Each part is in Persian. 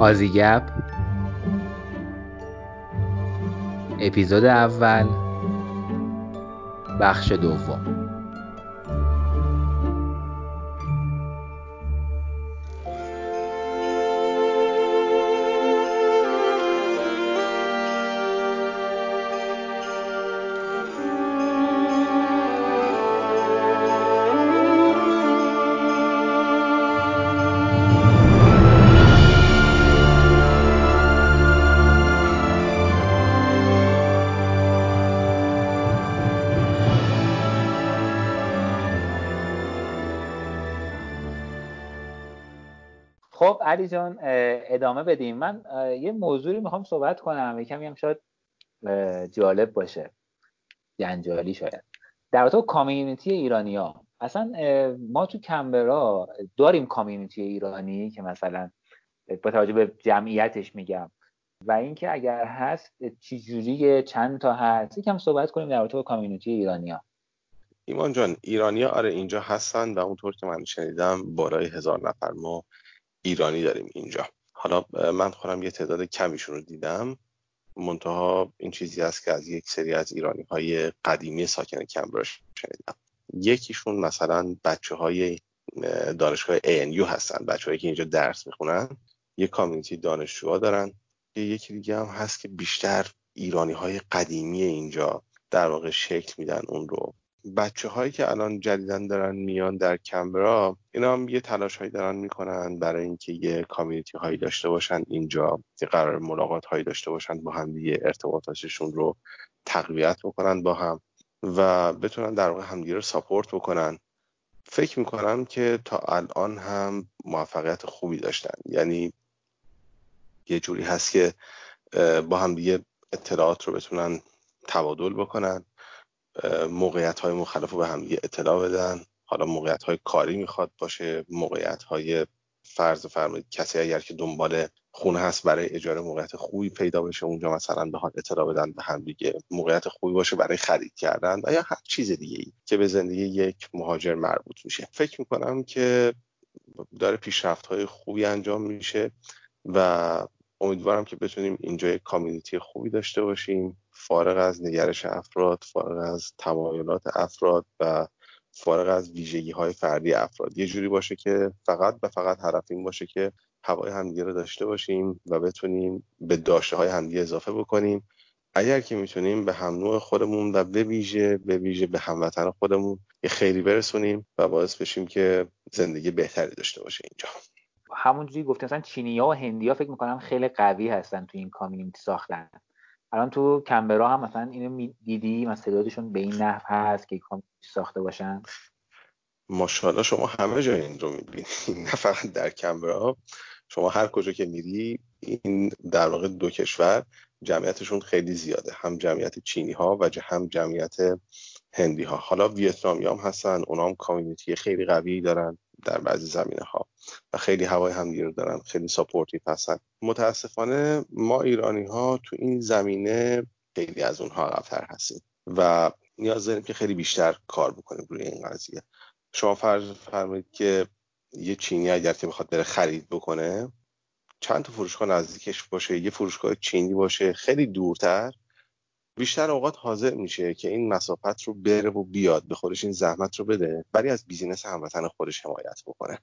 آزیگپ. اپیزود اول. بخش دوم. علی جان ادامه بدیم. من یه موضوعی می‌خوام صحبت کنم. یکم هم شاید جالب باشه. جنجالی شاید. در رابطه کامیونیتی ایرانیا اصلا ما تو کمبرا داریم کامیونیتی ایرانی که مثلا با توجه به جمعیتش میگم. و اینکه اگر هست چی جوریه چند تا هست؟ یکم صحبت کنیم در رابطه با کامیونیتی ایرانیا ایمان جان ایرانیا آره اینجا هستن و اونطور که من شنیدم بالای هزار نفر ما ایرانی داریم اینجا. حالا من خودم یه تعداد کمیشون رو دیدم. منتها این چیزی است که از یک سری از ایرانی های قدیمی ساکن کمبرش شنیدم. یکیشون مثلا بچه های دانشگاه ANU هستن بچه که اینجا درس می‌خونن. یه کامیونیتی دانشجوها دارن. یکی دیگه هم هست که بیشتر ایرانی های قدیمی اینجا در واقع شکل میدن اون رو. بچه هایی که الان جدیدن دارن میان در کمبرا اینا هم یه تلاش هایی دارن می‌کنن برای اینکه یه کامیونیتی هایی داشته باشن اینجا که قرار ملاقات هایی داشته باشن با هم دیگه ارتباطاتشون رو تقویت بکنن با هم و بتونن در واقع همدیگه رو ساپورت بکنن. فکر می‌کنم که تا الان هم موفقیت خوبی داشتن. یعنی یه جوری هست که با هم دیگه اطلاعات رو بتونن تبادل بکنن. موقعیت های مختلف رو به هم اطلاع بدن. حالا موقعیت های کاری می‌خواد باشه موقعیت های فرض فرمایید کسی اگر که دنبال خونه هست برای اجاره موقعیت خوبی پیدا بشه اونجا مثلا به حال اطلاع بدن به هم دیگه موقعیت خوبی باشه برای خرید کردن و یا هر چیز دیگه ای که به زندگی یک مهاجر مربوط میشه. فکر می‌کنم که داره پیشرفت های خوبی انجام میشه و امیدوارم که بتونیم اینجا یک کامیونیتی خوبی داشته باشیم. فارغ از نگرش افراد فارغ از تمایلات افراد و فارغ از ویژگی های فردی افراد. یه جوری باشه که فقط و فقط هدف این باشه که هوای همدیگه رو داشته باشیم و بتونیم به داشته های همدیگه اضافه بکنیم. اگر که می‌تونیم به هم نوع خودمون و به ویژه به ویژه به هموطن خودمون یه خیلی برسونیم و باعث بشیم که زندگی بهتری داشته باشه اینجا. همونجوری گفتیم مثلا چینی ها و هندی ها فکر می‌کنم خیلی قوی هستن تو این کامیونیتی ساختن. الان تو کمبرا هم مثلا اینو دیدی؟ من تعدادشون به این نحو هست که کامیونیتی ساخته باشن؟ ماشاءالله شما همه جای این رو می‌بینید نه فقط در کمبرا. شما هر کجا که میری این در واقع دو کشور جمعیتشون خیلی زیاده. هم جمعیت چینی ها و هم جمعیت هندی ها حالا ویتنامی هم هستن. اونا هم community خیلی قوی دارن در بعضی زمینه ها و خیلی هوای همدیگه رو دارن خیلی supportive هستن. متاسفانه ما ایرانی ها تو این زمینه خیلی از اونها عقبتر هستیم و نیاز داریم که خیلی بیشتر کار بکنیم روی این قضیه. شما فرض فرمایید که یه چینی اگر که بخواد بره خرید بکنه چند تا فروشگاه نزدیکش باشه یه فروشگاه چینی باشه خیلی دورتر بیشتر اوقات حاضر میشه که این مسافت رو بره و بیاد به خودش این زحمت رو بده ولی از بیزینس هموطن خودش حمایت بکنه.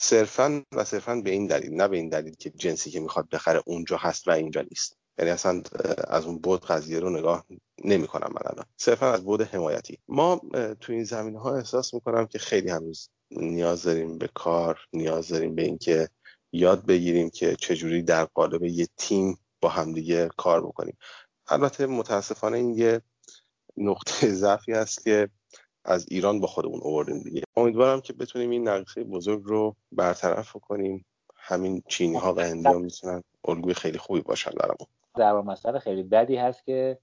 صرفا و صرفا به این دلیل نه به این دلیل که جنسی که می‌خواد بخره اونجا هست و اینجا نیست. یعنی اصلا از اون بود قضیه رو نگاه نمی‌کنم من الان. صرفا از بود حمایتی. ما تو این زمینه ها احساس می‌کنم که خیلی هنوز نیاز داریم به کار نیاز داریم به اینکه یاد بگیریم که چجوری در قالب یه تیم با همدیگه کار بکنیم. البته متاسفانه این یه نقطه ضعفی است که از ایران با خودمون آوردیم دیگه. امیدوارم که بتونیم این نقصه بزرگ رو برطرف کنیم همین چینی ها و هندی ها می‌تونن الگوی خیلی خوبی باشن برامون. در مسئله خیلی بدی هست که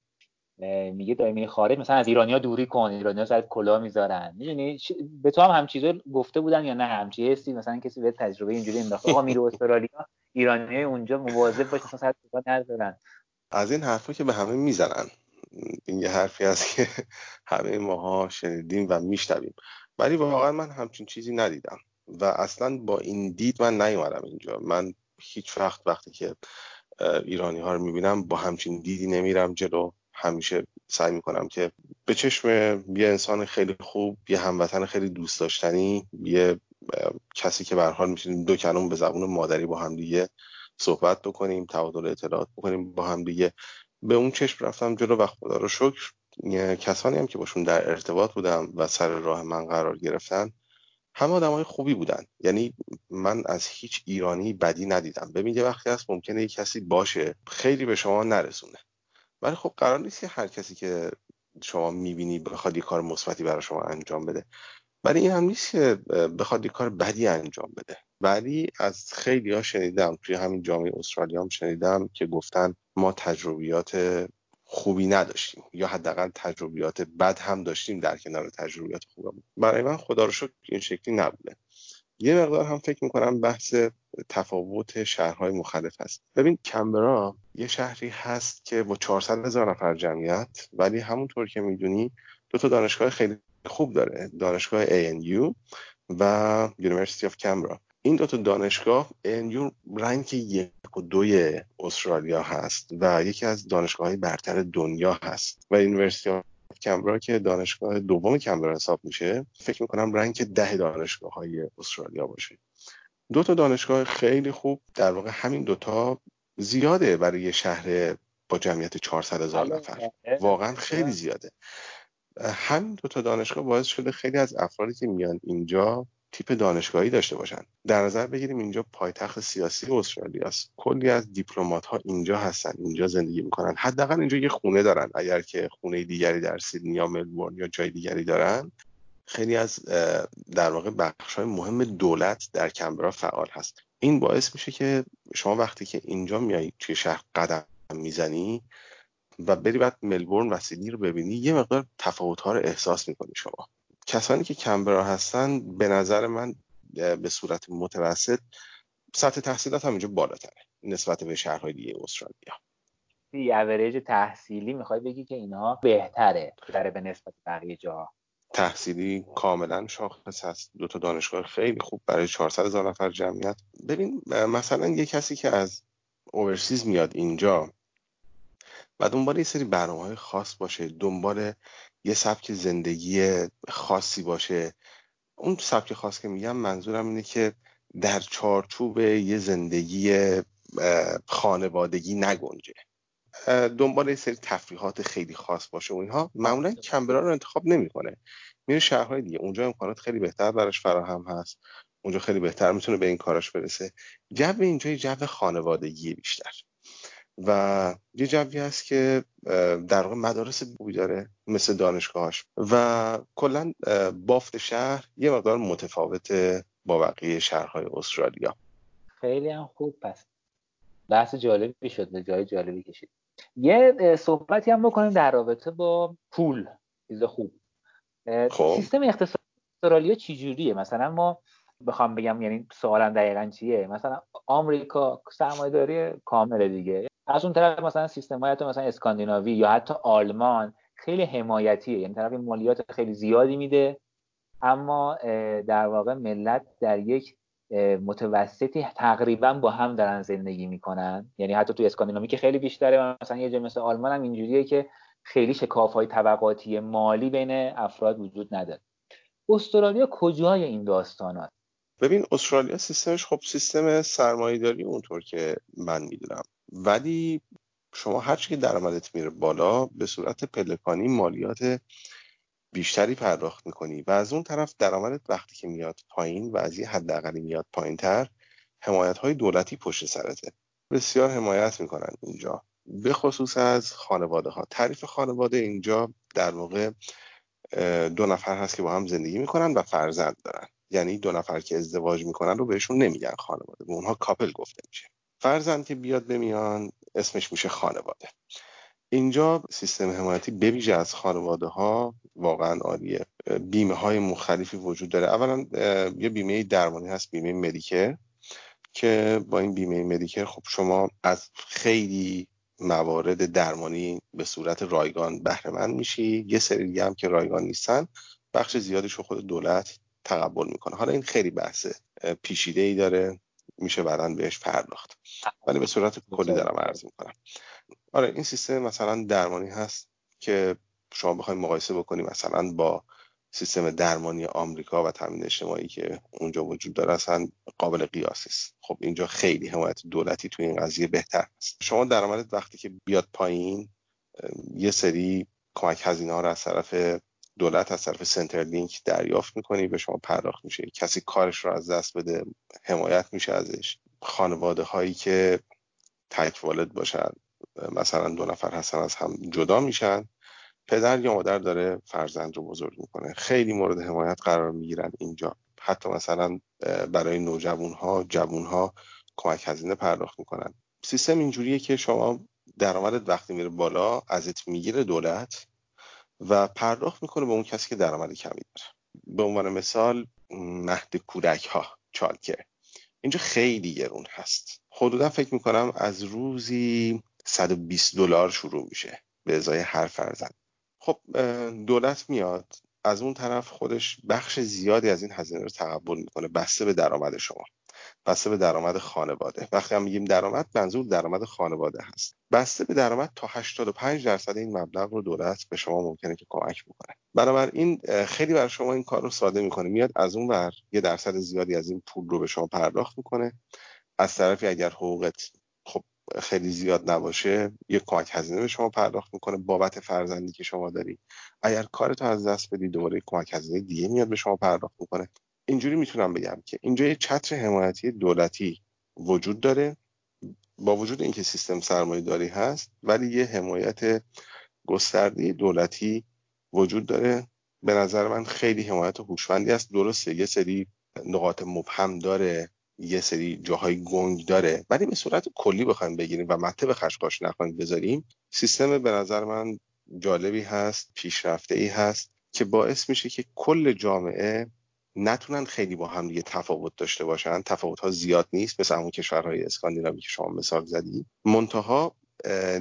میگه دائمی خارج مثلا از ایرانیا دوری کن ایرانیا سر کلا می‌ذارن. می‌دونی؟ به تو هم هم چیزا گفته بودن یا نه؟ همچی حسی؟ مثلا کسی به تجربه اینجوری انداخت آقا میره استرالیا ایرانیای اونجا مواظب باش مثلا سر کلا نذارن. از این حرفا که به همه می‌زنن. این یه حرفی هست که همه ماها شنیدیم و میشنویم. ولی واقعا من همچین چیزی ندیدم و اصلا با این دید من نیومدم اینجا. من هیچ وقت وقتی که ایرانی ها رو می‌بینم با همچین دیدی نمیرم جلو. همیشه سعی می‌کنم که به چشم یه انسان خیلی خوب یه هموطن خیلی دوست داشتنی یه کسی که به حال میشینیم دو کلمه به زبون مادری با هم دیگه صحبت بکنیم تبادل اطلاعات بکنیم با هم دیگه. به اون چشم رفتم جلو و خدا رو شکر کسانی هم که باشون در ارتباط بودم و سر راه من قرار گرفتن همه آدم های خوبی بودن. یعنی من از هیچ ایرانی بدی ندیدم. ببین یه وقتی هست ممکنه یه کسی باشه خیلی به شما نرسونه. ولی خب قرار نیست که هر کسی که شما می‌بینی بخواد یه کار مثبتی برای شما انجام بده. ولی این هم نیست که بخواد یه کار بدی انجام بده. ولی از خیلی ها شنیدم توی همین جامعه استرالیا هم شنیدم که گفتن ما تجربیات خوبی نداشتیم یا حداقل تجربیات بد هم داشتیم در کنار تجربیات خوبم برای من خدا رو شکر این شکلی نبوده. یه مقدار هم فکر می‌کنم بحث تفاوت شهرهای مختلف هست. ببین کمبرا یه شهری هست که با 400 هزار نفر جمعیت ولی همونطور که می‌دونی دو تا دانشگاه خیلی خوب داره. دانشگاه ANU و University of Canberra. این دو تا دانشگاه ANU رنگ یک و دوی استرالیا هست و یکی از دانشگاه های برتر دنیا هست و of کمبرا که دانشگاه دوم کمبرا حساب میشه فکر می‌کنم رنگ ده دانشگاه های استرالیا باشه. دو تا دانشگاه خیلی خوب در واقع همین دوتا زیاده برای یه شهر با جمعیت 400 هزار نفر. واقعا خیلی زیاده. همین دو تا دانشگاه باعث شده خیلی از افرادی که میان اینجا تیپ دانشگاهی داشته باشن در نظر بگیریم اینجا پایتخت سیاسی استرالیا است کلی از دیپلمات ها اینجا هستن اینجا زندگی می‌کنن. حداقل اینجا یه خونه دارن. اگر که خونه دیگری در سیدنی یا ملبورن یا جای دیگری دارن خیلی از در واقع بخش های مهم دولت در کمبرا فعال هست. این باعث میشه که شما وقتی که اینجا میایی توی شهر قدم می‌زنی و بری بعد ملبورن و سیدنی رو ببینی یه مقدار تفاوت ها رو احساس می‌کنی شما. کسانی که کمبرا هستن به نظر من به صورت متوسط سطح تحصیلات هم اینجا بالاتره نسبت به شهرهای دیگه استرالیا. اوریج تحصیلی می‌خوای بگی که اینها بهتره در به نسبت بقیه جا تحصیلی کاملا شاخص هست. دو تا دانشگاه خیلی خوب برای 400 هزار نفر جمعیت. ببین مثلا یه کسی که از اوورسیز میاد اینجا و دنبال یه سری برنامه های خاص باشه دنبال یه سبک زندگی خاصی باشه. اون سبک خاص که میگم منظورم اینه که در چارچوب یه زندگی خانوادگی نگنجه. دنبال یه سری تفریحات خیلی خاص باشه و اینها. معمولا کمبرا رو انتخاب نمی‌کنه. میره شهرهای دیگه. اونجا امکانات خیلی بهتر براش فراهم هست. اونجا خیلی بهتر می‌تونه به این کاراش برسه. جو اینجا جو خانوادگی بیشتر. و یه جوی هست که در واقع مدارس بوی داره مثل دانشگاهاش و کلا بافت شهر یه مقدار متفاوت با بقیه شهرهای استرالیا. خیلی هم خوب. پس بحث جالبی شد به جای جالبی کشید. یه صحبتی هم بکنیم در رابطه با پول. چیز خوب. خب. سیستم اقتصادی استرالیا چجوریه؟ مثلا ما بخوام بگم یعنی سوالم دقیقا چیه؟ مثلا آمریکا سرمایه‌داری کامل دیگه. از اون طرف مثلا سیستم های مثلا اسکاندیناوی یا حتی آلمان خیلی حمایتیه. یعنی طرف مالیات خیلی زیادی میده اما در واقع ملت در یک متوسطی تقریبا با هم دارن زندگی می‌کنن. یعنی حتی تو اسکاندیناوی که خیلی بیشتره مثلا یه جای مثل آلمان هم اینجوریه که خیلی شکاف های طبقاتی مالی بین افراد وجود نداره. استرالیا کجای این داستانات ببین استرالیا سیستمش خب سیستم سرمایه‌داری اونطور که من می‌دونم. ولی شما هر که درآمدت میره بالا به صورت پلکانی مالیات بیشتری پرداخت می‌کنی. و از اون طرف درآمدت وقتی که میاد پایین و از یه حداقلی میاد پایین تر حمایت های دولتی پشت سرته. بسیار حمایت می‌کنن اینجا. به خصوص از خانواده ها تعریف خانواده اینجا در واقع دو نفر هست که با هم زندگی می‌کنن و فرزند دارن. یعنی دو نفر که ازدواج می‌کنن رو بهشون نمیگن خانواده. به اونها کاپل گفته میشه. فرزند که بیاد بمیان اسمش میشه خانواده. اینجا سیستم حمایتی بویژه از خانواده ها واقعا عالیه. بیمه های مختلفی وجود داره. اولا یه بیمه درمانی هست بیمه مدیکر که با این بیمه مدیکر خب شما از خیلی موارد درمانی به صورت رایگان بهره میشی. یه سری هم که رایگان نیستن. بخش زیادش رو خود دولت تقبل می‌کنه. حالا این خیلی بحث پیشیده ای داره. میشه بعدا بهش پرداخت. ولی به صورت کلی دارم عرض می‌کنم. آره این سیستم مثلا درمانی هست که شما بخواید مقایسه بکنی مثلا با سیستم درمانی آمریکا و تامین اجتماعی که اونجا وجود داره اصلا قابل قیاس است خب اینجا خیلی حمایت دولتی توی این قضیه بهتر است شما درآمدت وقتی که بیاد پایین یه سری کمک هزینه ها رو از طرف دولت از طرف سنتر لینک دریافت می‌کنی به شما پرداخت میشه. کسی کارش رو از دست بده حمایت میشه ازش. خانواده هایی که تک والد باشن مثلا دو نفر هستن از هم جدا میشن. پدر یا مادر داره فرزند رو بزرگ می‌کنه. خیلی مورد حمایت قرار می‌گیرن اینجا. حتی مثلا برای نوجوان ها جوون ها کمک هزینه پرداخت می‌کنن. سیستم اینجوریه که شما درآمدت وقتی میره بالا ازت می‌گیره دولت. و پرداخت می‌کنه به اون کسی که درآمد کمی داره. به عنوان مثال مهد کودک ها چالکه اینجا خیلی گرون هست. حدودا فکر می‌کنم از روزی 120 دلار شروع میشه به ازای هر فرزند. خب دولت میاد. از اون طرف خودش بخش زیادی از این هزینه رو تقبل می‌کنه. بسته به درآمد شما. بسته به درآمد خانواده. وقتی هم میگیم درآمد منظور درآمد خانواده هست. بسته به درآمد تا 85 درصد این مبلغ رو دولت به شما ممکنه که کمک بکنه. بنابراین خیلی بر شما این کار رو ساده می‌کنه. میاد از اون ور یه درصد زیادی از این پول رو به شما پرداخت می‌کنه. از طرفی اگر حقوقت خب خیلی زیاد نباشه یه کمک هزینه به شما پرداخت می‌کنه بابت فرزندی که شما داری. اگر کارتو از دست بدی دوباره کمک هزینه دیگه میاد به شما پرداخت می‌کنه. اینجوری می‌تونم بگم که اینجا یه چتر حمایتی دولتی وجود داره. با وجود اینکه سیستم سرمایه داری هست ولی یه حمایت گسترده دولتی وجود داره. به نظر من خیلی حمایت هوشمندی است. درسته یه سری نقاط مبهم داره یه سری جاهای گنگ داره ولی به صورت کلی بخوایم بگیریم و مته به خشقاش نخواهیم بذاریم سیستم به نظر من جالبی هست پیشرفته ای هست که باعث میشه که کل جامعه نتونن خیلی با هم دیگه تفاوت داشته باشن. تفاوت ها زیاد نیست مثل همون کشورهای اسکاندیناوی که شما مثال زدی. منتها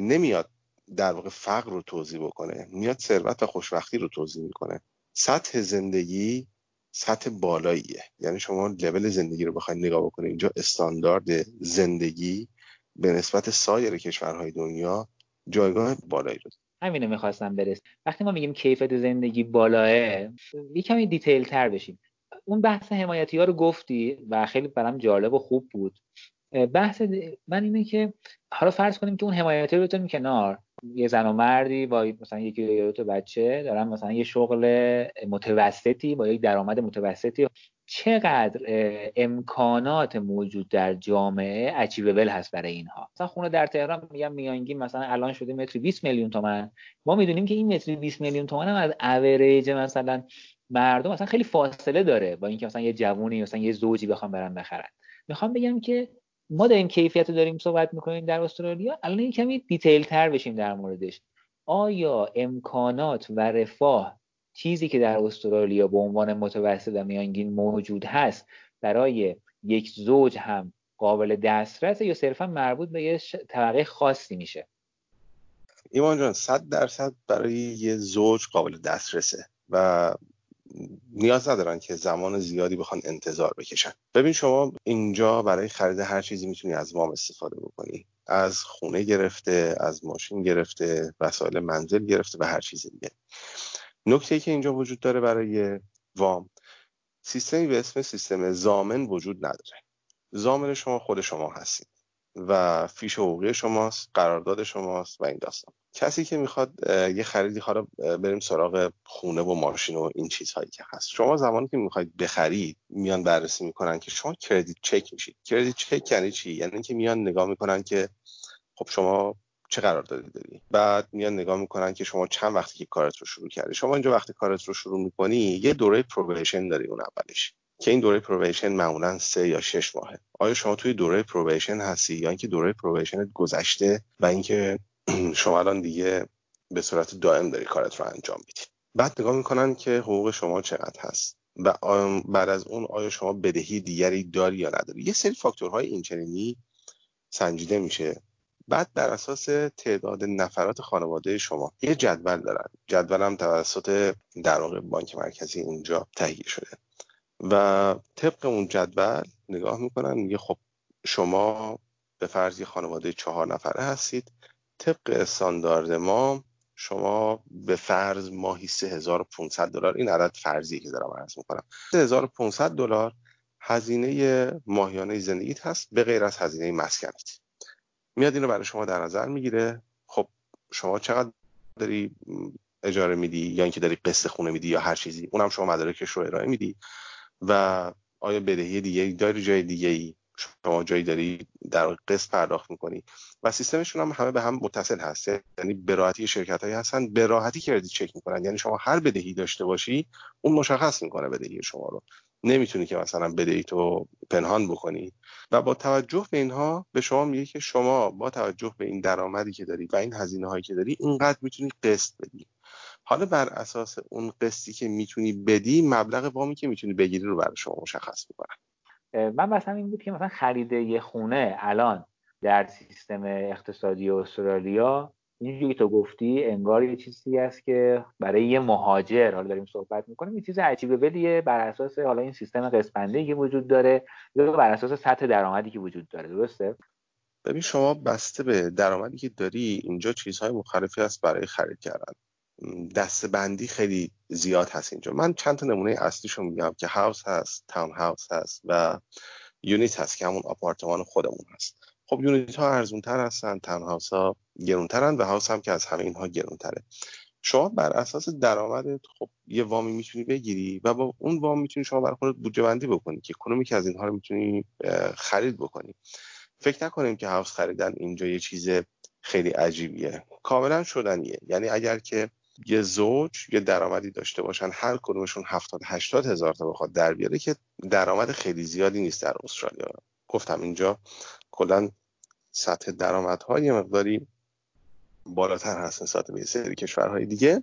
نمیاد در واقع فقر رو توضیح بکنه. میاد ثروت و خوشبختی رو توضیح می‌کنه. سطح زندگی سطح بالاییه. یعنی شما لول زندگی رو بخواید نگاه بکنید. اینجا استاندارد زندگی به نسبت سایر کشورهای دنیا جایگاه بالایی رو همینو می‌خواستم برس وقتی ما میگیم کیفیت زندگی بالاه یه دیتیل تر بشیم. اون بحث حمایتی ها رو گفتی و خیلی برام جالب و خوب بود. بحث من اینه که حالا فرض کنیم که اون حمایتی رو بتونیم کنار. یه زن و مردی با مثلا یکی دو تا بچه دارن مثلا یه شغل متوسطی با یک درآمد متوسطی. چقدر امکانات موجود در جامعه achievable هست برای اینها؟ مثلا خونه در تهران میگم میانگین مثلا الان شده متری 20 میلیون تومن. ما می‌دونیم که این متری 20 میلیون تومن هم از اوریج مثلا مردم مثلا خیلی فاصله داره با اینکه مثلا یه جوونی مثلا یه زوجی بخوان برن بخرن. می‌خوام بگم که ما داریم کیفیت رو داریم صحبت می‌کنیم در استرالیا. الان این کمی detail تر بشیم در موردش. آیا امکانات و رفاه چیزی که در استرالیا به عنوان متوسط و میانگین موجود هست برای یک زوج هم قابل دسترس یا صرفا مربوط به یه طبقه خاصی میشه؟ ایمان جان صد درصد برای یه زوج قابل دسترسه و نیاز ندارن که زمان زیادی بخوان انتظار بکشن. ببین شما اینجا برای خرید هر چیزی می‌تونی از وام استفاده بکنی. از خونه گرفته از ماشین گرفته وسایل منزل گرفته و هر چیز دیگه. نکته که اینجا وجود داره برای وام سیستمی به اسم سیستم زامن وجود نداره. زامن شما خود شما هستید و فیش حقوقی شماست قرارداد شماست و این داستان. کسی که می‌خواد یه خریدی حالا بریم سراغ خونه و ماشین و این چیزهایی که هست. شما زمانی که می‌خواید بخرید میان بررسی می‌کنن که شما کردیت چک میشید. کردیت چک یعنی چی؟ یعنی که میان نگاه می‌کنن که خب شما چه قراردادی داری؟ بعد میان نگاه می‌کنن که شما چند وقتی که کارت رو شروع کردی. شما اینجا وقتی کارت رو شروع می‌کنی یه دوره probation داری اون اولش. که این دوره probation معمولا سه یا شش ماهه. آیا شما توی دوره probation هستی یا اینکه دوره probation گذشته و اینکه شما الان دیگه به صورت دائم داری کارت رو انجام میدی؟ بعد نگاه می‌کنن که حقوق شما چقدر هست و بعد از اون آیا شما بدهی دیگری داری یا نداری؟ یه سری فاکتورهای اینچنینی سنجیده میشه. بعد بر اساس تعداد نفرات خانواده شما یه جدول دارن. جدول هم توسط در بانک مرکزی اینجا تهیه شده. و طبق اون جدول نگاه می‌کنن میگه خب شما به فرضی خانواده چهار نفره هستید طبق استاندارد ما شما به فرض ماهی 3500 دلار این عدد فرضی که دارم عرض می‌کنم. 3500 دلار هزینه ماهیانه زندگیت هست به غیر از هزینه مسکنت. میاد اینو برای شما در نظر می‌گیره. خب شما چقدر داری اجاره میدی یا اینکه داری قسط خونه میدی یا هر چیزی اونم شما مدارکش رو ارائه میدی. و آیا بدهی دیگه داری جای دیگه ای؟ شما جایی داری در قسط پرداخت می‌کنی؟ و سیستمشون هم همه به هم متصل هست. یعنی به راحتی شرکت هایی هستن به راحتی کردیت چک می‌کنن. یعنی شما هر بدهی داشته باشی اون مشخص می‌کنه بدهی شما رو. نمی‌تونی که مثلا بدهی تو پنهان بکنی. و با توجه به اینها به شما میگه که شما با توجه به این درآمدی که داری و این هزینه هایی که داری اینقدر می‌تونی قسط بدی. حالا بر اساس اون قسطی که می‌تونی بدی مبلغ وامی که می‌تونی بگیری رو برای شما مشخص می‌کنن من مثلا این بود که مثلا خرید یه خونه الان در سیستم اقتصادی استرالیا اینجوری تو گفتی انگار یه چیزی است که برای یه مهاجر حالا داریم صحبت می‌کنیم یه چیز عجیبه ولیه بر اساس حالا این سیستم قسمنده که وجود داره یا بر اساس سطح درآمدی که وجود داره درسته؟ ببین شما بسته به درآمدی که داری اینجا چیزهای مختلفی هست برای خرید کردن. دسته بندی خیلی زیاد هست اینجا. من چند تا نمونه اصلیشو میگم که هاوس هست تاون هاوس هست و یونیت هست که همون آپارتمان خودمون هست. خب یونیت ها ارزون تر هستن تاون هاوس ها گرونترن و هاوس هم که از همه اینها گرونتره. شما بر اساس درآمدت خب یه وامی می‌تونی بگیری و با اون وام می‌تونی شما برای خودت بودجه بندی بکنی که کدومی که از اینها رو می‌تونی خرید بکنی. فکر نکنیم که هاوس خریدن اینجا یه چیز خیلی عجیبیه. کاملا شدنیه. یعنی اگر که یه زوج یه درآمدی داشته باشن هر کدومشون 70 80 هزار تا بخواد در بیاره که درآمد خیلی زیادی نیست در استرالیا. گفتم اینجا کلا سطح درآمدها یه مقداری بالاتر هست نسبت به سری کشورهای دیگه.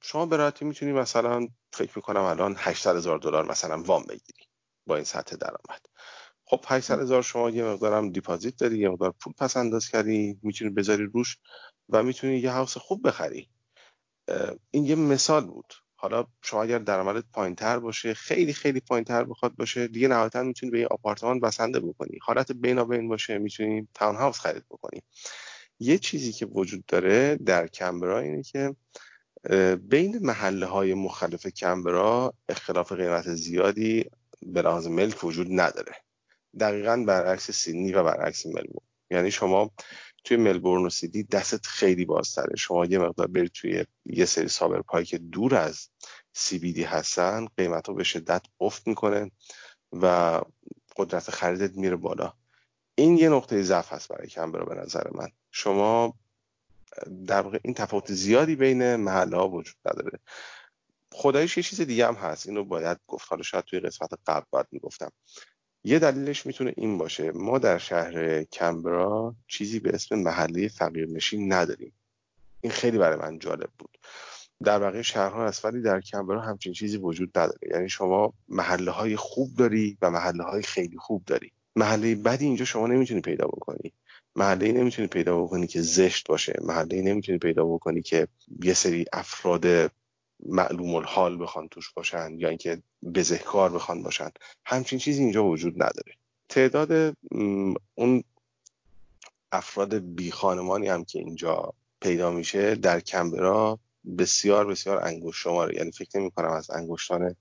شما به راحتی می‌تونی مثلا فکر می‌کنم الان 800 هزار دلار مثلا وام بگیری با این سطح درآمد. خب 800 هزار شما یه مقدارم دیپازیت داری یه مقدار پول پس انداز کردی می‌تونی بذاری روش و می‌تونی یه هاوس خوب بخری. این یه مثال بود. حالا شما اگر درآمدت پایین تر باشه خیلی خیلی پایین تر بخواد باشه دیگه نهایتا می‌تونی به یه آپارتمان بسنده بکنی. حالت بینابین باشه می‌تونی تاون هاوس خرید بکنی. یه چیزی که وجود داره در کمبرا اینه که بین محله های مختلف کمبرا اختلاف قیمت زیادی به لحاظ ملک وجود نداره. دقیقا برعکس سیدنی و برعکس ملبورن. یعنی شما توی ملبورن و سیدنی دستت خیلی بازتره. شما یه مقدار برید توی یه سری سابر که دور از سی بی دی هستن قیمت به شدت افت می‌کنه و قدرت خریدت میره بالا. این یه نقطه ضعف هست برای کمبرا به نظر من. شما در واقع این تفاوت زیادی بین محله ها وجود نداره. خدایش یه چیز دیگه هم هست. اینو باید گفت. حالا شاید توی قسمت قبل باید می‌گفتم. یه دلیلش می‌تونه این باشه. ما در شهر کمبرا چیزی به اسم محله فقیرنشین نداریم. این خیلی برای من جالب بود. در بقیه شهرها هست ولی در کمبرا همچین چیزی وجود نداره. یعنی شما محله های خوب داری و محله های خیلی خوب داری. محله بدی اینجا شما نمی‌تونی پیدا بکنی. محله نمی‌تونی پیدا بکنی که زشت باشه. محله نمی‌تونی پیدا بکنی که یه سری افراد معلوم الحال بخوان توش باشن یا اینکه بزهکار بخوان باشن همچین چیزی اینجا وجود نداره. تعداد اون افراد بی خانمانی هم که اینجا پیدا میشه در کمبرا بسیار بسیار انگشت شماره یعنی فکر نمی کنم از انگشتان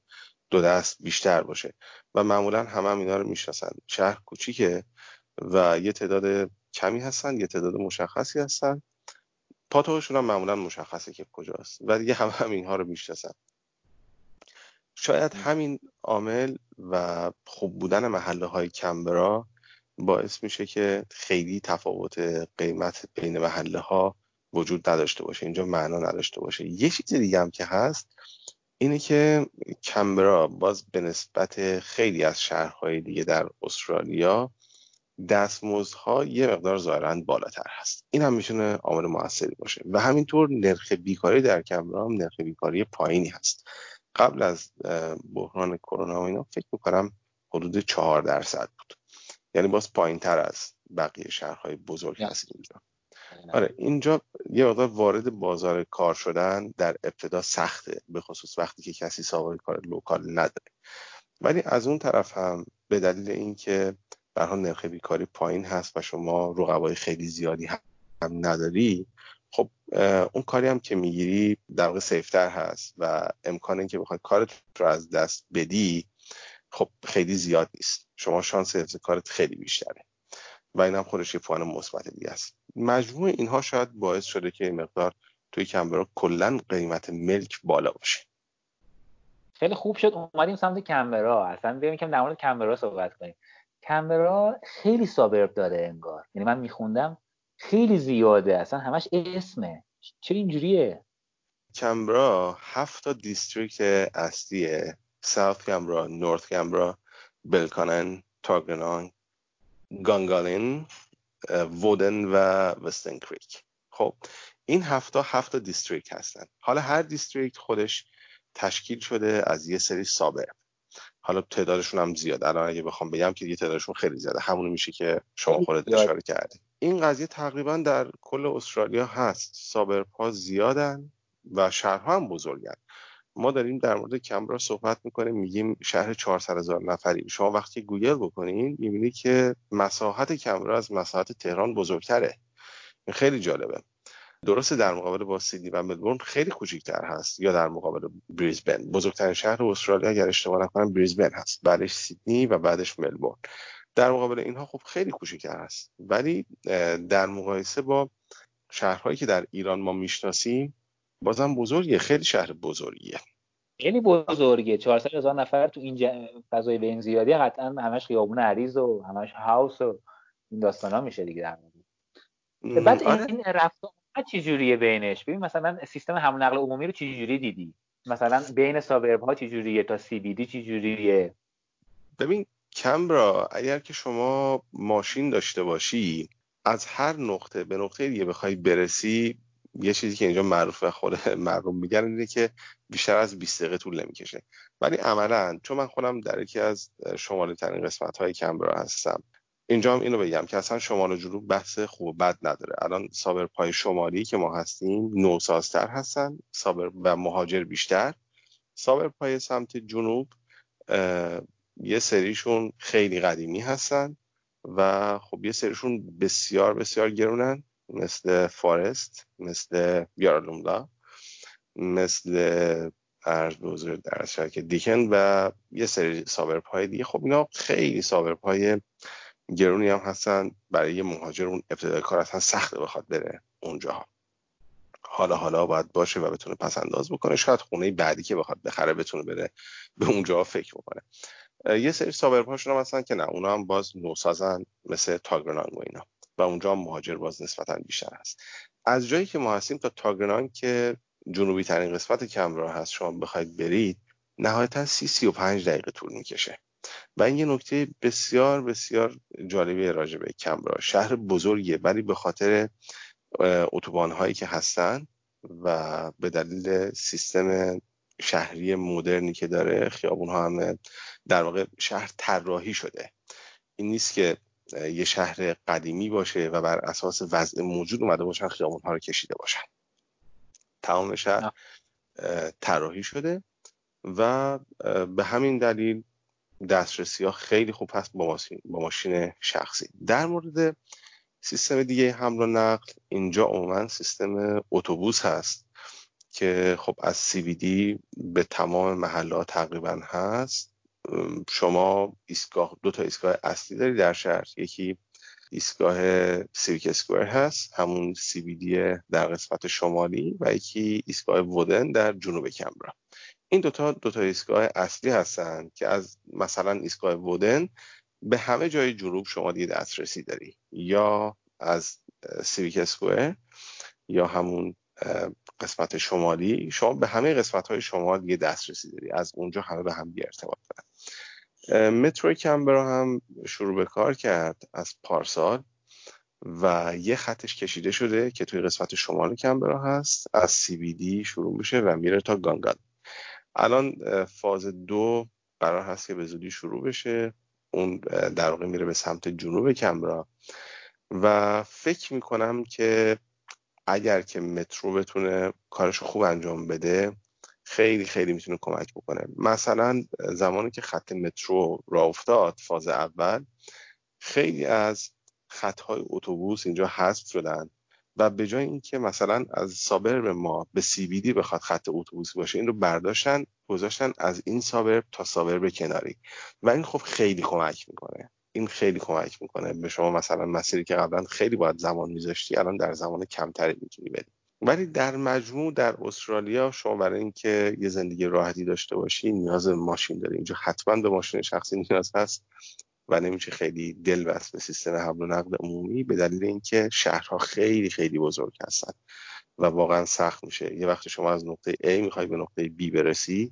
دو دست بیشتر باشه و معمولا همه هم اینا رو می‌شناسن. شهر کوچیکه و یه تعداد کمی هستن یه تعداد مشخصی هستن. پاتوقشون هم معمولا مشخصه که کجاست و دیگه هم هم اینها رو می‌شناسن. شاید همین عامل و خوب بودن محله های کمبرا باعث میشه که خیلی تفاوت قیمت بین محله ها وجود نداشته باشه. اینجا معنا نداشته باشه. یه چیز دیگه هم که هست اینه که کمبرا باز به نسبت خیلی از شهرهای دیگه در استرالیا دستمزدها یه مقدار ظاهرا بالاتر هست. این هم می‌تونه عامل موثری باشه. و همینطور نرخ بیکاری در کمبرا هم نرخ بیکاری پایینی هست. قبل از بحران کرونا و اینا فکر می‌کنم حدود چهار درصد بود. یعنی باز پایین تر از بقیه شهرهای بزرگ هست اینجا. آره اینجا یه مقدار وارد بازار کار شدن در ابتدا سخته به خصوص وقتی که کسی سابقه کار لوکال نداره. ولی از اون طرف هم به دلیل اینکه حال نرخ بیکاری پایین هست و شما رقبای خیلی زیادی هم نداری خب اون کاری هم که می‌گیری در واقع سیفتر هست و امکان اینکه بخوای کارت رو از دست بدی خب خیلی زیاد نیست. شما شانس حفظ کارت خیلی بیشتره. و این هم خودش یه پوان مثبت دیگه است. مجموع اینها شاید باعث شده که مقدار توی کمبرا کلا قیمت ملک بالا باشه. خیلی خوب شد. اومدیم سمت کمبرا. اصلا بیایم که در مورد کمبرا صحبت کنیم. کمبرا خیلی سابرب داره انگار. یعنی من میخوندم خیلی زیاده اصلا همش اسمه. چرا اینجوریه؟ کمبرا هفت تا دیستریکت اصلیه. ساوت کمبرا نورث کمبرا بلکانن تاگنان گانگالین وودن و وستن کریک. خب این هفتا هفت district هستن. حالا هر district خودش تشکیل شده از یه سری suburb حالا تعدادشون هم زیاد الان اگه بخوام بگم که یه تعدادشون خیلی زیاده. همون میشه که شما خودت اشاره کردی. این قضیه تقریبا در کل استرالیا هست. suburb ها زیادن و شهرها هم بزرگن. ما داریم در مورد کنبرا صحبت می‌کنیم. میگیم شهر 400 هزار نفری. شما وقتی گوگل بکنین می‌بینی که مساحت کنبرا از مساحت تهران بزرگتره. خیلی جالبه. درسته در مقابل با سیدنی و ملبورن خیلی کوچیکتر هست یا در مقابل بریزبن. بزرگترین شهر استرالیا اگر اشتباه نکنم بریزبن هست. بعدش سیدنی و بعدش ملبورن. در مقابل اینها خب خیلی کوچیکتر هست. ولی در مقایسه با شهرهایی که در ایران ما می‌شناسیم بازم بزرگیه خیلی شهر بزرگیه. خیلی بزرگه 400 هزار نفر تو این فضای به این زیادی. قطعا همش خیابون عریض و همش هاوس و این داستان ها میشه دیگه در بعد آره. این رفت چی جوریه بینش. ببین مثلا سیستم همون نقل عمومی رو چی جوری دیدی؟ مثلا بین سابرب ها چی جوریه تا سی بی دی چی جوریه ببین کمبرا اگر که شما ماشین داشته باشی از هر نقطه به نقطه دیگه بخوای برسی یه چیزی که اینجا معروف خود مردم میگن اینه که بیشتر از 20 دقیقه طول نمی‌کشه. ولی عملا چون من خودم در یکی از شمالی ترین قسمت های کمبرا هستم اینجا هم اینو بگم که اصلا شمال و جنوب بحث خوب و بد نداره. الان سابر پای شمالی که ما هستیم نوسازتر هستن سابر و مهاجر بیشتر. سابر پای سمت جنوب یه سریشون خیلی قدیمی هستن و خب یه سریشون بسیار بسیار گرونن. مثل فارست مثل بیارالوملا مثل ارز بزرگ در شرک دیکن و یه سری سابرپای دیگه. خب اینا خیلی سابرپای گرونی هم هستن. برای یه مهاجر اون ابتدای کار اصلا سخته بخواد بره اونجا. حالا حالا باید باشه و بتونه پس انداز بکنه. شاید خونه بعدی که بخواد بخره بتونه بره به اونجا فکر بکنه. یه سری سابرپاشون هم هستن که نه اونا هم باز نوسازن مثل تاگرنانگ و اینا. و اونجا هم مهاجر باز نسبتا بیشتر هست. از جایی که ما هستیم تا تاگرنانگ که جنوبی ترین قسمت کمرا هست شما بخواید برید نهایتا سی سی و پنج دقیقه طول می‌کشه. و این یه نکته بسیار بسیار جالبی راجع به کمبرا. شهر بزرگیه ولی به خاطر اتوبان هایی که هستن و به دلیل سیستم شهری مدرنی که داره خیابون ها هم در واقع شهر طراحی شده. این نیست که یه شهر قدیمی باشه و بر اساس وضع موجود اومده باشن خیابون ها رو کشیده باشن. تمام شهر طراحی شده و به همین دلیل دسترسی ها خیلی خوب هست با ماشین, با ماشین شخصی. در مورد سیستم دیگه حمل و نقل اینجا عموما سیستم اتوبوس هست که خب از CBD به تمام محلات تقریبا هست. شما ایستگاه دو تا ایستگاه اصلی داری در شهر. یکی ایستگاه Civic Square هست همون CBD در قسمت شمالی و یکی ایستگاه وودن در جنوب کنبرا. این دوتا دوتا ایستگاه اصلی هستن که از مثلا ایستگاه وودن به همه جای جنوب شما دیگه دسترسی داری. یا از Civic Square یا همون قسمت شمالی. شما به همه قسمت های شمال دیگه دسترسی داری. از اونجا همه به هم بی ارتباط دارن. مترو کنبرا هم شروع به کار کرد از پارسال و یه خطش کشیده شده که توی قسمت شمال کمبرا هست. از سی بی دی شروع میشه و میره تا گانگان الان فاز دو قرار هست که به زودی شروع بشه. اون در واقع میره به سمت جنوب کمبرا و فکر می‌کنم که اگر که مترو بتونه کارش خوب انجام بده خیلی خیلی می‌تونه کمک بکنه. مثلا زمانی که خط مترو را افتاد فاز اول خیلی از خطهای اتوبوس اینجا حذف شدن. و به جای اینکه مثلا از سابرب ما به سی بی دی بخواد خط اتوبوسی باشه این رو برداشتن گذاشتن از این سابرب تا سابرب کناری. و این خب خیلی کمک می‌کنه. این خیلی کمک می‌کنه. به شما مثلا مسیری که قبلا خیلی باید زمان میذاشتی الان در زمان کمتری می‌تونی بری. ولی در مجموع در استرالیا شما برای اینکه یه زندگی راحتی داشته باشی نیاز به ماشین داری. اینجا حتما به ماشین شخصی نیاز هست. و نمیشه خیلی دل بست به سیستم حمل و نقل عمومی به دلیل اینکه شهرها خیلی خیلی بزرگ هستن و واقعا سخت میشه. یه وقتی شما از نقطه A می‌خوای به نقطه B برسی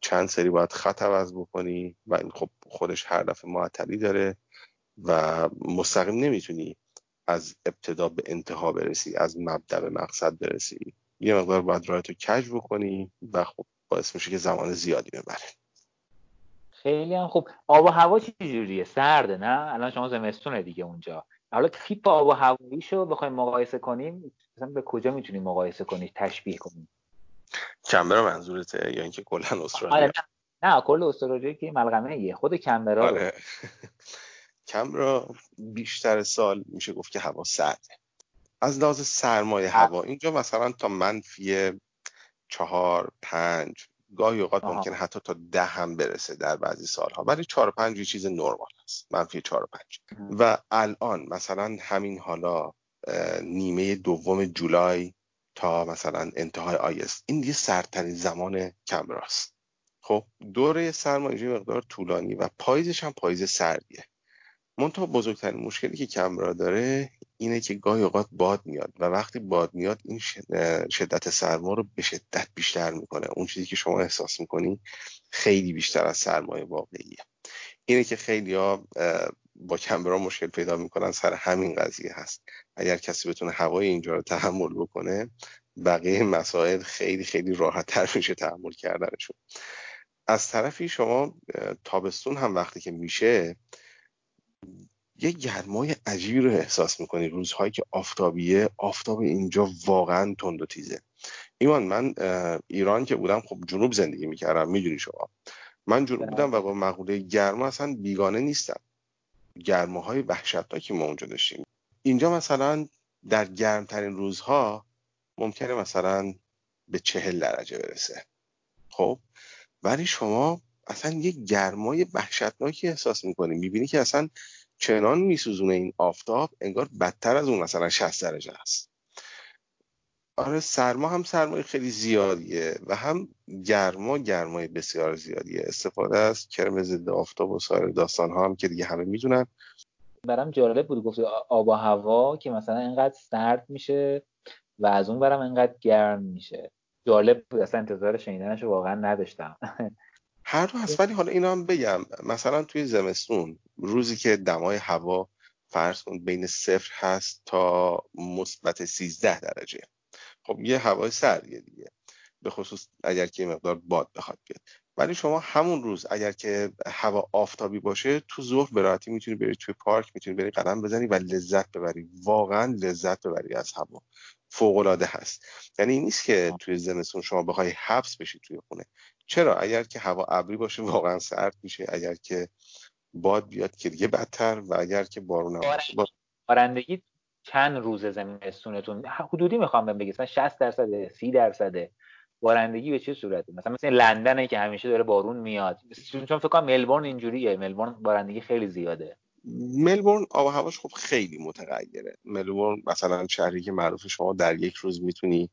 چند سری باید خط عوض بکنی و این خب خودش هر دفعه معطلی داره و مستقیم نمی‌تونی از ابتدا به انتها برسی از مبدع به مقصد برسی. یه مقدار باید راهتو کج بکنی و خب باعث میشه که زمان زیادی ببره خیلی هم خوب. آب و هوا چجوریه سرده نه؟ الان شما زمستونه دیگه اونجا. حالا تیپ آب و هواییشو بخوایم مقایسه کنیم. مثلا به کجا می‌تونیم مقایسه کنیم تشبیه کنیم. کمبرا منظورته؟ یا اینکه کلا استرالیا؟ آره نه. کل استرالیا که ملغمه ایه خود کمبرا آره. کمبرا بیشتر سال میشه گفت که هوا سرده. از لحاظ سرمایه هوا اینجا مثلا تا منفی چهار پنج گاهی اوقات ممکن حتی تا ده هم برسه در بعضی سالها. ولی چهار و پنج یه چیز نرمال هست منفی چهار و پنج. و الان مثلا همین حالا نیمه دوم جولای تا مثلا انتهای آیست. این دیگه سردترین زمان کمبراست خب دوره سرما اینجا مقدار طولانی و پاییزش هم پاییز سردیه. منتها بزرگترین مشکلی که کمبرا داره اینه که گاهی اوقات باد میاد و وقتی باد میاد این شدت سرما رو به شدت بیشتر می‌کنه. اون چیزی که شما احساس می‌کنی خیلی بیشتر از سرمایه واقعیه. اینه که خیلی ها با کمبرا مشکل پیدا می‌کنن سر همین قضیه هست. اگر کسی بتونه هوای اینجا رو تحمل بکنه بقیه مسائل خیلی خیلی راحت تر میشه تحمل کردنشون. از طرفی شما تابستون هم وقتی که میشه یه گرمای عجیبی رو احساس می‌کنی. روزهایی که آفتابیه آفتاب اینجا واقعا تند و تیزه. ایمان من ایران که بودم خب جنوب زندگی می‌کردم. می‌دونی شما. من جنوب بودم و با مقوله گرما اصلا بیگانه نیستم. گرماهای وحشتناکی ما اونجا داشتیم. اینجا مثلا در گرمترین روزها ممکنه مثلا به چهل درجه برسه. خب؟ ولی شما اصلا یه گرمای وحشتناکی احساس می‌کنی. می‌بینی که اصلا چنان میسوزونه این آفتاب انگار بدتر از اون مثلا 60 درجه است. آره سرما هم سرمای خیلی زیادیه و هم گرما گرمای بسیار زیادیه. استفاده از کرم ضد آفتاب و سایر داستان ها هم که دیگه همه می‌دونن. برام جالب بود گفت آب و هوا که مثلا اینقدر سرد میشه و از اون برم اینقدر گرم میشه. جالب بود اصلا انتظار شنیدنش واقعا نداشتم. هر دو هست ولی حالا اینا هم بگم. مثلا توی زمستون روزی که دمای هوا فرض کن بین صفر هست تا مثبت 13 درجه. خب یه هوای سردیه دیگه به خصوص اگر که مقدار باد بخواد بیاد. ولی شما همون روز اگر که هوا آفتابی باشه تو ظهر به راحتی می‌تونی بری توی پارک می‌تونی بری قدم بزنی و لذت ببری. واقعا لذت ببری از هوا. فوق العاده هست. یعنی این نیست که توی زمستون شما بخوای حبس بشی توی خونه. چرا؟ اگر که هوا ابری باشه واقعا سرد میشه. اگر که باد بیاد که دیگه بدتر و اگر که بارون هم بارندگی چند روز زمستونتون؟ حدودی می‌خوام بگم مثلا 60 درصد 30 درصد بارندگی به چه صورته؟ مثلا مثل لندنه که همیشه داره بارون میاد. چون فکر کنم ملبورن اینجوریه. ملبورن بارندگی خیلی زیاده. ملبورن آب و هواش خب خیلی متغیره. ملبورن مثلا شهری که معروف شما در یک روز می‌تونی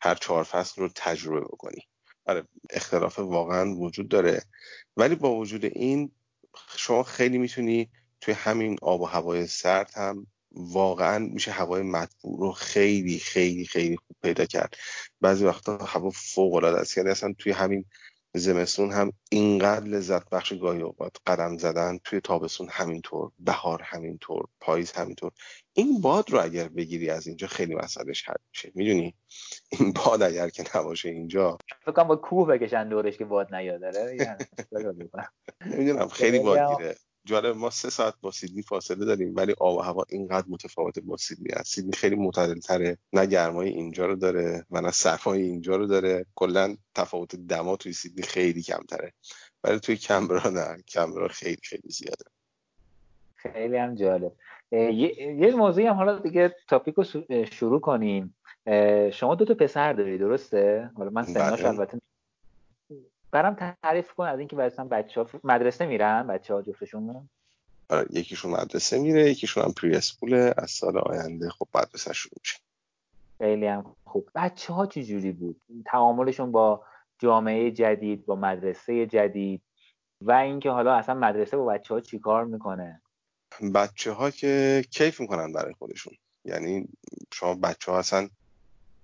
هر چهار فصل رو تجربه بکنی. آره اختلاف واقعا وجود داره. ولی با وجود این شما خیلی می‌تونی توی همین آب و هوای سرد هم واقعا میشه هوای مطبوع رو خیلی خیلی خیلی خوب پیدا کرد. بعضی وقتا هوا فوق العاده است. یعنی اصلا توی همین زمستون هم اینقدر لذت بخش گاهی اوقات قدم زدن توی تابستون همینطور بهار همینطور پاییز همینطور. این باد رو اگر بگیری از اینجا خیلی مسئلهش حل میشه. می‌دونی؟ این باد اگر که نباشه اینجا. فکر با کوه بکشن دورش که باد نیاد. داره نمی‌دونم خیلی بادگیره جالب ما سه ساعت با سیدنی فاصله داریم ولی آب و هوا اینقدر متفاوت با سیدنی است. سیدنی خیلی معتدل تره نه گرمای اینجا رو داره و نه سرمای اینجا رو داره. کلا تفاوت دما توی سیدنی خیلی کمتره. ولی توی کمبرا نه کمبرا خیلی خیلی زیاده. خیلی هم جالب. یه موضوعی هم حالا دیگه تاپیک رو شروع کنیم. شما دو تا پسر داری درسته؟ حالا من سناش بله. البته برام تعریف کن از اینکه مثلا بچه ها مدرسه میرن؟ بچه ها جفتشون آره یکیشون مدرسه میره یکیشون هم پری اسکول از سال آینده خب مدرسه شروع میشه. خیلی هم خوب. بچه ها چی جوری بود؟ تعاملشون با جامعه جدید با مدرسه جدید؟ و اینکه حالا اصلا مدرسه با بچه ها چی کار می‌کنه؟ بچه ها که کیف می‌کنن برای خودشون. یعنی شما بچه ها اصلا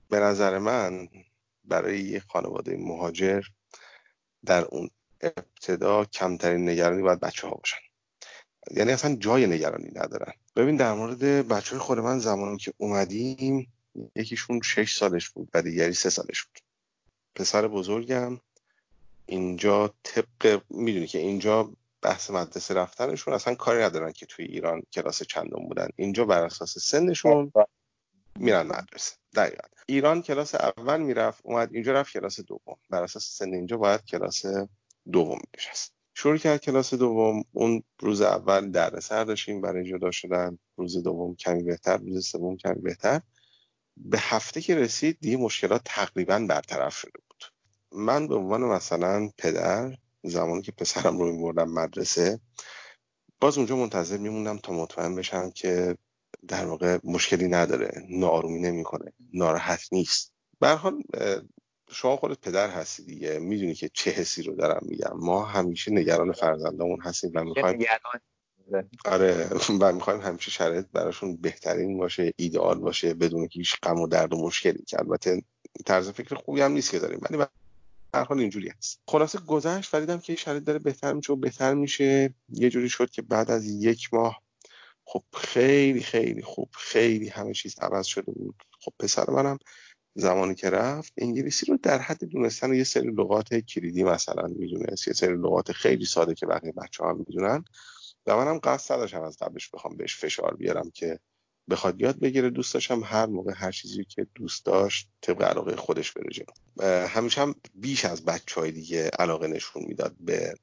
به نظر من برای یه خانواده مهاجر در اون ابتدا کمترین نگرانی باید بچه ها باشن. یعنی اصلا جای نگرانی ندارن. ببین در مورد بچه های خود من زمانی که اومدیم یکیشون شش سالش بود و دیگری سه سالش بود. پسر بزرگم اینجا طبق می‌دونی که اینجا بحث مدرسه رفتنشون اصلا کاری ندارن که توی ایران کلاس چندم بودن. اینجا بر اساس سنشون میرن مدرسه. دقیقا. ایران کلاس اول می‌رفت اومد اینجا رفت کلاس دوم. بر اساس سن اینجا باید کلاس دوم میشست شروع کرد کلاس دوم. اون روز اول در سر داشتیم برای جدا شدن. روز دوم کمی بهتر روز سوم کمی بهتر. به هفته که رسید دیگه مشکلات تقریبا برطرف شده بود. من به عنوان مثلا پدر زمانی که پسرم رو میبردم مدرسه باز اونجا منتظر میموندم تا مطمئن بشم که در واقع مشکلی نداره نارومی نمی‌کنه ناراحت نیست. به حال شما خودت پدر هستی دیگه می‌دونی که چه حسی رو دارم میگم. ما همیشه نگران فرزندامون هستیم و می‌خوایم آره و می‌خوایم همیشه شرایط براشون بهترین باشه ایدئال باشه بدون که هیچ غم و درد و مشکلی. که البته طرز فکر خوبی هم نیست که داریم ولی هر حال اینجوری هست. خلاصه گذشت فریدم که شرایط داره بهتر میشه و بهتر میشه. یه جوری شد که بعد از یک ماه خب خیلی خیلی خوب خیلی همه چیز عوض شده بود. خب پسر منم زمانی که رفت انگلیسی رو در حد دونستن یه سری لغات کلیدی مثلا می‌دونست یه سری لغات خیلی ساده که بقیه بچه ها می‌دونن. و منم قصد نداشتم از قبلش بخوام بهش فشار بیارم که بخواد یاد بگیره. دوست داشتم هر موقع هر چیزی که دوست داشت طبق علاقه خودش بره جلو. همیشه هم بیش از بچه های دیگه علاقه نشون می‌داد به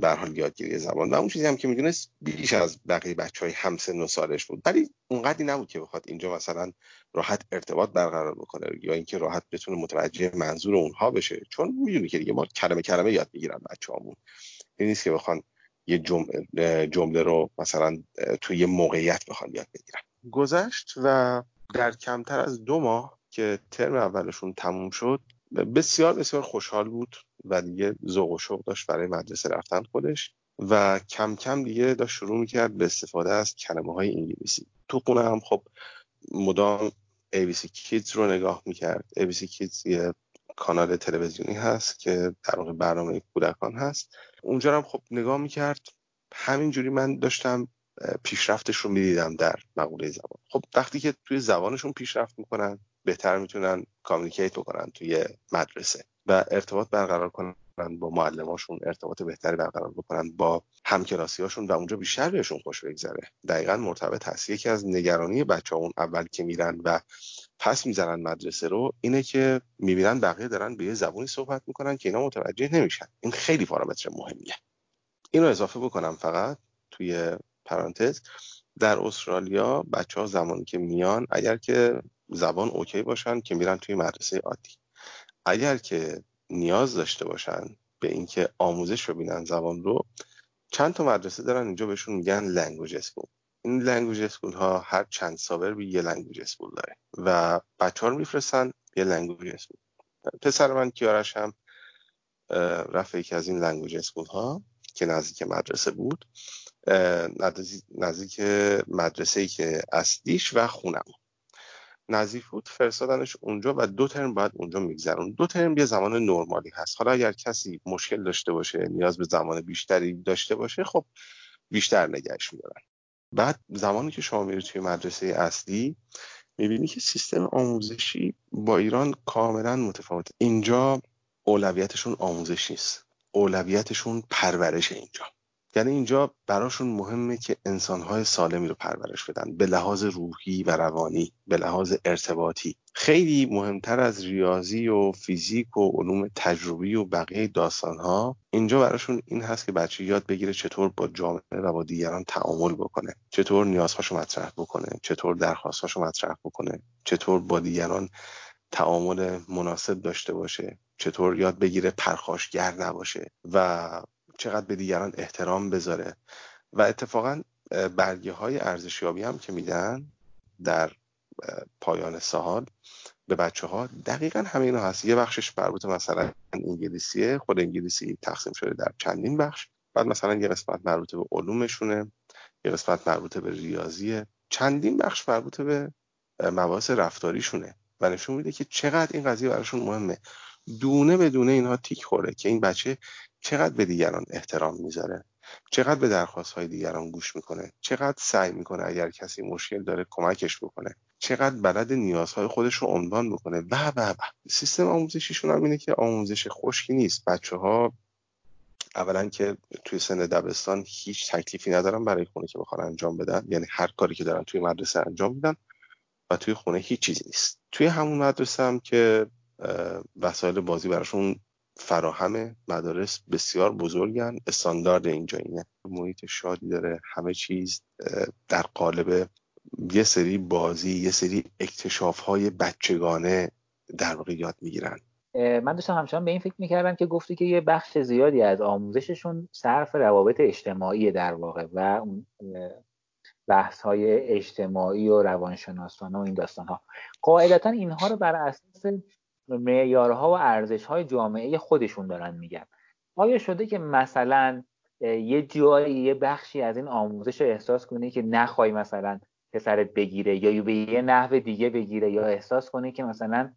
به حال یادگیری زبان. و اون چیزی هم که می‌دونست بیش از بقیه بچه های همسن و سالش بود. ولی اونقدری نبود که بخواد اینجا مثلا راحت ارتباط برقرار بکنه یا اینکه راحت بتونه متوجه منظور اونها بشه. چون می‌دونی که دیگه ما کلمه کلمه یاد می‌گیرن بچه‌هامون. این نیست که بخوان یه جمله رو مثلا توی یه موقعیت بخوان یاد بگیرن. گذشت و در کمتر از دو ماه که ترم اولشون تموم شد بسیار بسیار خوشحال بود و دیگه ذوق و شوق داشت برای مدرسه رفتن خودش و کم کم دیگه داشت شروع می‌کرد به استفاده از کلمه های انگلیسی. تو خونه هم خب مدام ABC Kids رو نگاه می‌کرد. ABC Kids یه کانال تلویزیونی هست که در واقع برنامه کودکان هست. اونجا هم خب نگاه می‌کرد. همینجوری من داشتم پیشرفتش رو می‌دیدم در مقوله زبان. خب وقتی که توی زبانشون پیشرفت می‌کنن بهتر می‌تونن کامیکیت بکنن توی مدرسه و ارتباط برقرار کنن با معلماشون ارتباط بهتری برقرار بکنن با همکلاسیاشون و اونجا بیشتر بهشون خوش بگذره. دقیقا مرتبط هست. یکی از نگرانی بچه اون اول که میرن و پس می‌زنن مدرسه رو اینه که می‌بینن بقیه دارن به یه زبونی صحبت می‌کنن که اینا متوجه نمیشن. این خیلی پارامتر مهمیه. اینو اضافه بکنم فقط توی پرانتز. در استرالیا بچه ها زمانی که میان اگر که زبان okay باشن که میرن توی مدرسه عادی. اگر که نیاز داشته باشن به اینکه آموزش ببینن زبان رو چند تا مدرسه دارن اینجا بهشون میگن language school این language school ها هر چند suburb یه language school داره و بچه ها رو میفرستن یه language school پسر من کیارش هم رفت یکی از این language school ها که نزدیک مدرسه بود. نزدیک مدرسه ای که اصلیش و خونم نزدیک بود فرستادنش اونجا و دو ترم بعد اونجا میگذرون. دو ترم یه زمان نرمالی هست. حالا اگر کسی مشکل داشته باشه نیاز به زمان بیشتری داشته باشه خب بیشتر نگهش میدارن. بعد زمانی که شما میری توی مدرسه اصلی می‌بینی که سیستم آموزشی با ایران کاملا متفاوت اینجا اولویتشون آموزش نیست. اولویتشون پرورش اینجا. یعنی اینجا براشون مهمه که انسانهای سالمی رو پرورش بدن. به لحاظ روحی و روانی به لحاظ ارتباطی. خیلی مهمتر از ریاضی و فیزیک و علوم تجربی و بقیه داستانها اینجا براشون این هست که بچه یاد بگیره چطور با جامعه و با دیگران تعامل بکنه. چطور نیازهاشو مطرح بکنه. چطور درخواستهاشو مطرح بکنه. چطور با دیگران تعامل مناسب داشته باشه. چطور یاد بگیره پرخاشگر نباشه. و چقدر به دیگران احترام بذاره. و اتفاقا برگه های ارزشیابی هم که میدن در پایان سال به بچه ها دقیقا همه اینا هست. یه بخشش مربوط مثلا انگلیسیه. خود انگلیسی تقسیم شده در چندین بخش. بعد مثلا یه قسمت مربوط به علومشونه. یه قسمت مربوط به ریاضیه. چندین بخش مربوط به مباحث رفتاریشونه. و نشون میده که چقدر این قضیه براشون مهمه. دونه به دونه اینها تیک خوره که این بچه چقدر به دیگران احترام می‌ذاره؟ چقدر به درخواست های دیگران گوش می‌کنه؟ چقدر سعی می‌کنه اگر کسی مشکل داره کمکش بکنه؟ چقدر بلد نیازهای خودش رو عنوان بکنه؟ و و و سیستم آموزشیشون هم اینه که آموزش خشکی نیست. بچه ها اولا که توی سن دبستان هیچ تکلیفی ندارن برای خونه که بخوان انجام بدن. یعنی هر کاری که دارن توی مدرسه انجام میدن و توی خونه هیچ چیزی نیست. توی همون مدرسه هم که وسایل بازی براشون فراهم مدارس بسیار بزرگن استاندارد اینجا اینه. محیط شادی داره همه چیز در قالب یه سری بازی یه سری اکتشاف های بچگانه در واقع یاد می‌گیرن. من داشتم همچنان به این فکر می‌کردم که گفتی که یه بخش زیادی از آموزششون صرف روابط اجتماعی در واقع و اون بحث های اجتماعی و روانشناسانه و این داستان ها قاعدتا اینها رو بر اساس معیارها و ارزشهای جامعه خودشون دارن میگن. آیا شده که مثلا یه جایی یه بخشی از این آموزش رو احساس کنی که نخوای مثلا پسرت بگیره یا به یه نحو دیگه بگیره یا احساس کنی که مثلا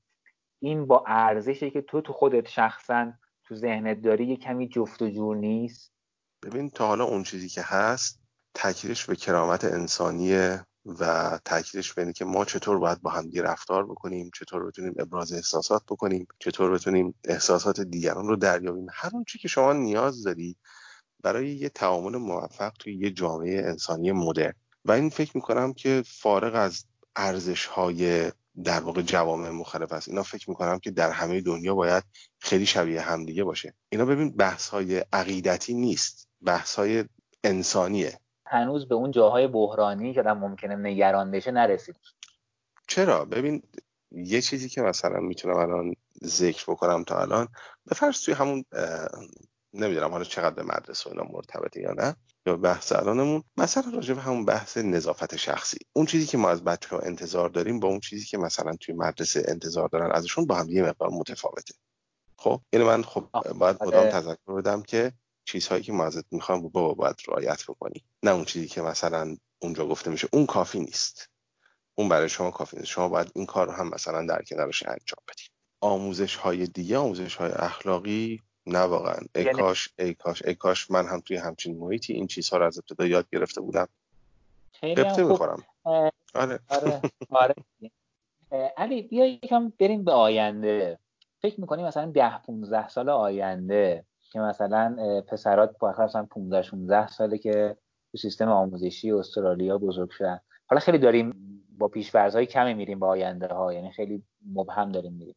این با ارزشی که تو تو خودت شخصا تو ذهنت داری یه کمی جفت و جور نیست؟ ببین تا حالا اون چیزی که هست تاکیدش به کرامت انسانی و تاکیدش به که ما چطور باید با همدیگه رفتار بکنیم چطور بتونیم ابراز احساسات بکنیم چطور بتونیم احساسات دیگران رو دریابیم. هر اون که شما نیاز داری برای یه تعامل موفق توی یه جامعه انسانی مدرن. و این فکر می‌کنم که فارغ از ارزش های در واقع جوامع مختلف است. اینا فکر می‌کنم که در همه دنیا باید خیلی شبیه همدیگه باشه. اینا ببین بحث های عقیدتی نیست. بحث های انسانیه. هنوز به اون جاهای بحرانی که آدم ممکنه نگران بشه نرسید. چرا؟ ببین یه چیزی که مثلا می‌تونم الان ذکر بکنم تا الان به فرض توی همون نمی‌دونم حالا چقدر به مدرسه اینا مرتبطه یا نه یا بحث الانمون مثلا راجع به همون بحث نظافت شخصی. اون چیزی که ما از بچه ها انتظار داریم با اون چیزی که مثلا توی مدرسه انتظار دارن ازشون با هم یه مقدار متفاوته. خب؟ اینو من خب باید خودم آره. تذکر بدم که چیزهایی که ما ازت می‌خوام بابا باید رعایت بکنی. نه اون چیزی که مثلا اونجا گفته میشه. اون کافی نیست. اون برای شما کافی نیست. شما باید این کار رو هم مثلا در کنارش انجام بدید آموزش های دیگه آموزش های اخلاقی؟ نه واقعا. ای یعنی کاش ای کاش ای کاش من هم توی همچین محیطی این چیزها رو از ابتدا یاد گرفته بودم. خیلی می‌خورم. آره. آره. آره. علی بیا یکم بریم به آینده. فکر می‌کنی مثلا ده 15 سال آینده که مثلا پسرات با مثلا 15 16 ساله که تو سیستم آموزشی استرالیا بزرگ شدن. حالا خیلی داریم با پیش‌فرض‌های کمی میریم با آینده ها یعنی خیلی مبهم داریم میریم.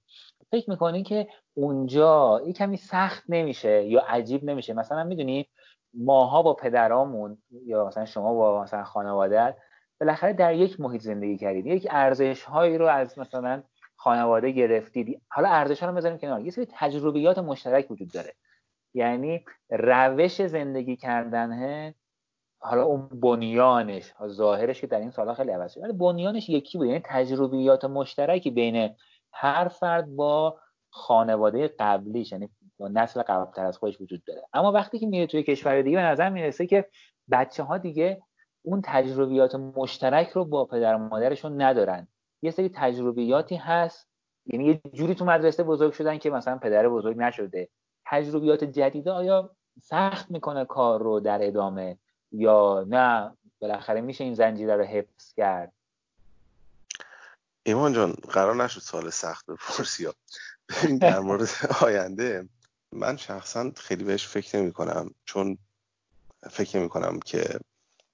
فکر می‌کنین که اونجا یه کمی سخت نمیشه یا عجیب نمیشه؟ مثلا می‌دونی ماها با پدرامون یا مثلا شما با مثلا خانواده بالاخره در یک محیط زندگی کردید. یک ارزش هایی رو از مثلا خانواده گرفتید. حالا ارزش ها رو بذاریم کنار. یه سری تجربیات مشترک وجود داره. یعنی روش زندگی کردنه حالا اون بنیانش ظاهرش که در این سالها خیلی عوض ولی بنیانش یکی بود یعنی تجربیات مشترکی بین هر فرد با خانواده قبلیش یعنی با نسل قبلتر از خودش وجود داره. اما وقتی که میره توی کشور دیگه به نظر می‌رسه که بچه ها دیگه اون تجربیات مشترک رو با پدر و مادرشون ندارن. یه سری تجربیاتی هست یعنی یه جوری تو مدرسه بزرگ شدن که مثلا پدر بزرگ نشده. تجربیات جدیده آیا سخت می‌کنه کار رو در ادامه یا نه؟ بالاخره میشه این زنجیره رو حفظ کرد. ایمان جان قرار نشد سال سخت بپرسی در مورد آینده. من شخصا خیلی بهش فکر نمی کنم چون فکر می کنم که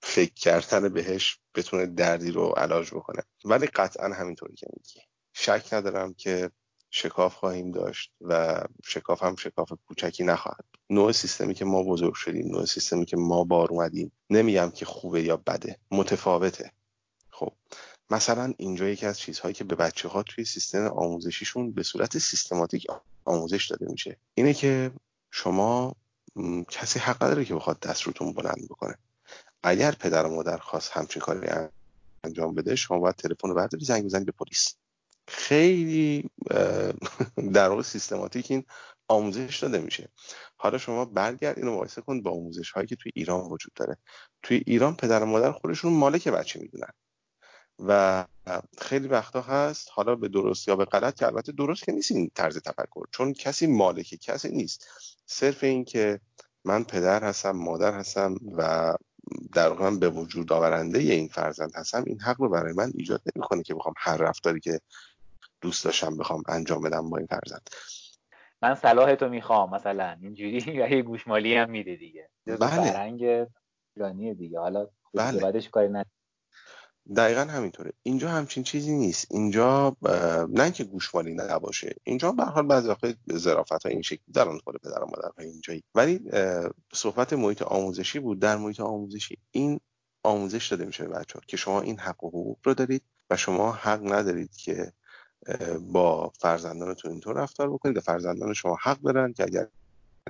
فکر کردن بهش بتونه دردی رو علاج بکنه. ولی قطعا همینطوری که میگی. شک ندارم که شکاف خواهیم داشت و شکاف هم شکاف کوچکی نخواهد نوع سیستمی که ما بزرگ شدیم نوع سیستمی که ما بار اومدیم نمیگم که خوبه یا بده متفاوته. خب مثلا اینجا یکی از چیزهایی که به بچه ها توی سیستم آموزشیشون به صورت سیستماتیک آموزش داده میشه اینه که شما کسی حق نداره که بخواد دست روتون بلند بکنه. اگر پدر و مادر خواست همچین کاری انجام بده شما باید تلفن رو برداری زنگ بزنید به پلیس. خیلی در واقع سیستماتیک این آموزش داده میشه. حالا شما برگرد اینو مقایسه کن با آموزش هایی که توی ایران وجود داره. توی ایران پدر و مادر خودشون مالک بچه می‌دونن. و خیلی وقتا هست حالا به درست یا به غلط که البته درست که نیست این طرز تفکر چون کسی مالک کسی نیست. صرف این که من پدر هستم مادر هستم و در واقع به وجود آورنده این فرزند هستم این حق رو برای من ایجاد نمی‌کنه که بخوام هر رفتاری که دوست داشتم بخوام انجام بدم با این فرزند. من صلاح تو می‌خوام مثلا اینجوری یه گوشمالی هم میده دیگه. بله. فرهنگ ایرانی دیگه. حالا بله. بعدش کاری نه دقیقا همینطوره. اینجا همچین چیزی نیست. اینجا نه که گوشمالی نباشه. اینجا به حال بعضی وقت ظرافت ها این شکلی در خود پدر و مادر اینجایی. ولی صحبت محیط آموزشی بود. در محیط آموزشی این آموزش داده میشه به بچه ها که شما این حق و حقوق رو دارید و شما حق ندارید که با فرزندانتون اینطور رفتار بکنید و فرزندان شما حق دارن که اگر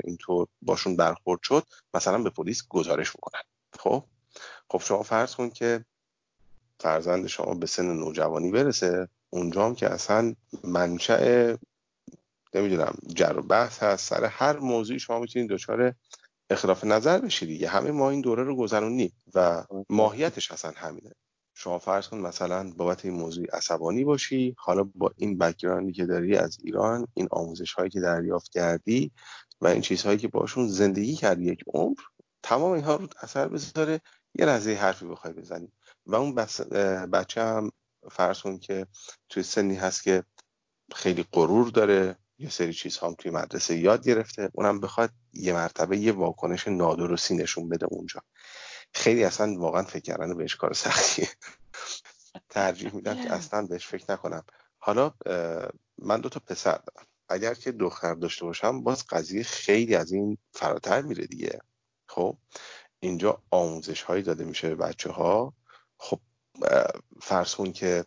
اینطور باشون برخورد شد مثلا به پلیس گزارش بکنن. خب؟ خب شما فرض کن که فرزند شما به سن نوجوانی برسه اونجا هم که اصلا منشأ نمی‌دونم جر و بحث هست سر هر موضوعی شما می‌تونید دچار اختلاف نظر بشید دیگه. همه ما این دوره رو گذرونیم و ماهیتش اصلا همینه. شما فرض کن مثلا بابت این موضوع عصبانی باشی حالا با این بکگراندی که داری از ایران این آموزش هایی که دریافت کردی و این چیزهایی که باشون زندگی کردی یک عمر تمام اینها رو اثر بذاره یه لحظه حرفی بخوای بزنی. و اون بچه هم فرض کن که توی سنی هست که خیلی غرور داره یه سری چیزها هم توی مدرسه یاد گرفته اونم بخواد یه مرتبه یه واکنش نادرستی نشون بده اونجا. خیلی اصلا واقعا فکر کردن بهش کار سختیه. ترجیح میدم که اصلا بهش فکر نکنم. حالا من دو تا پسر دارم. اگر که دختر داشته باشم باز قضیه خیلی از این فراتر میره دیگه. خب اینجا آموزش هایی داده میشه به بچه ها خب فرض کن که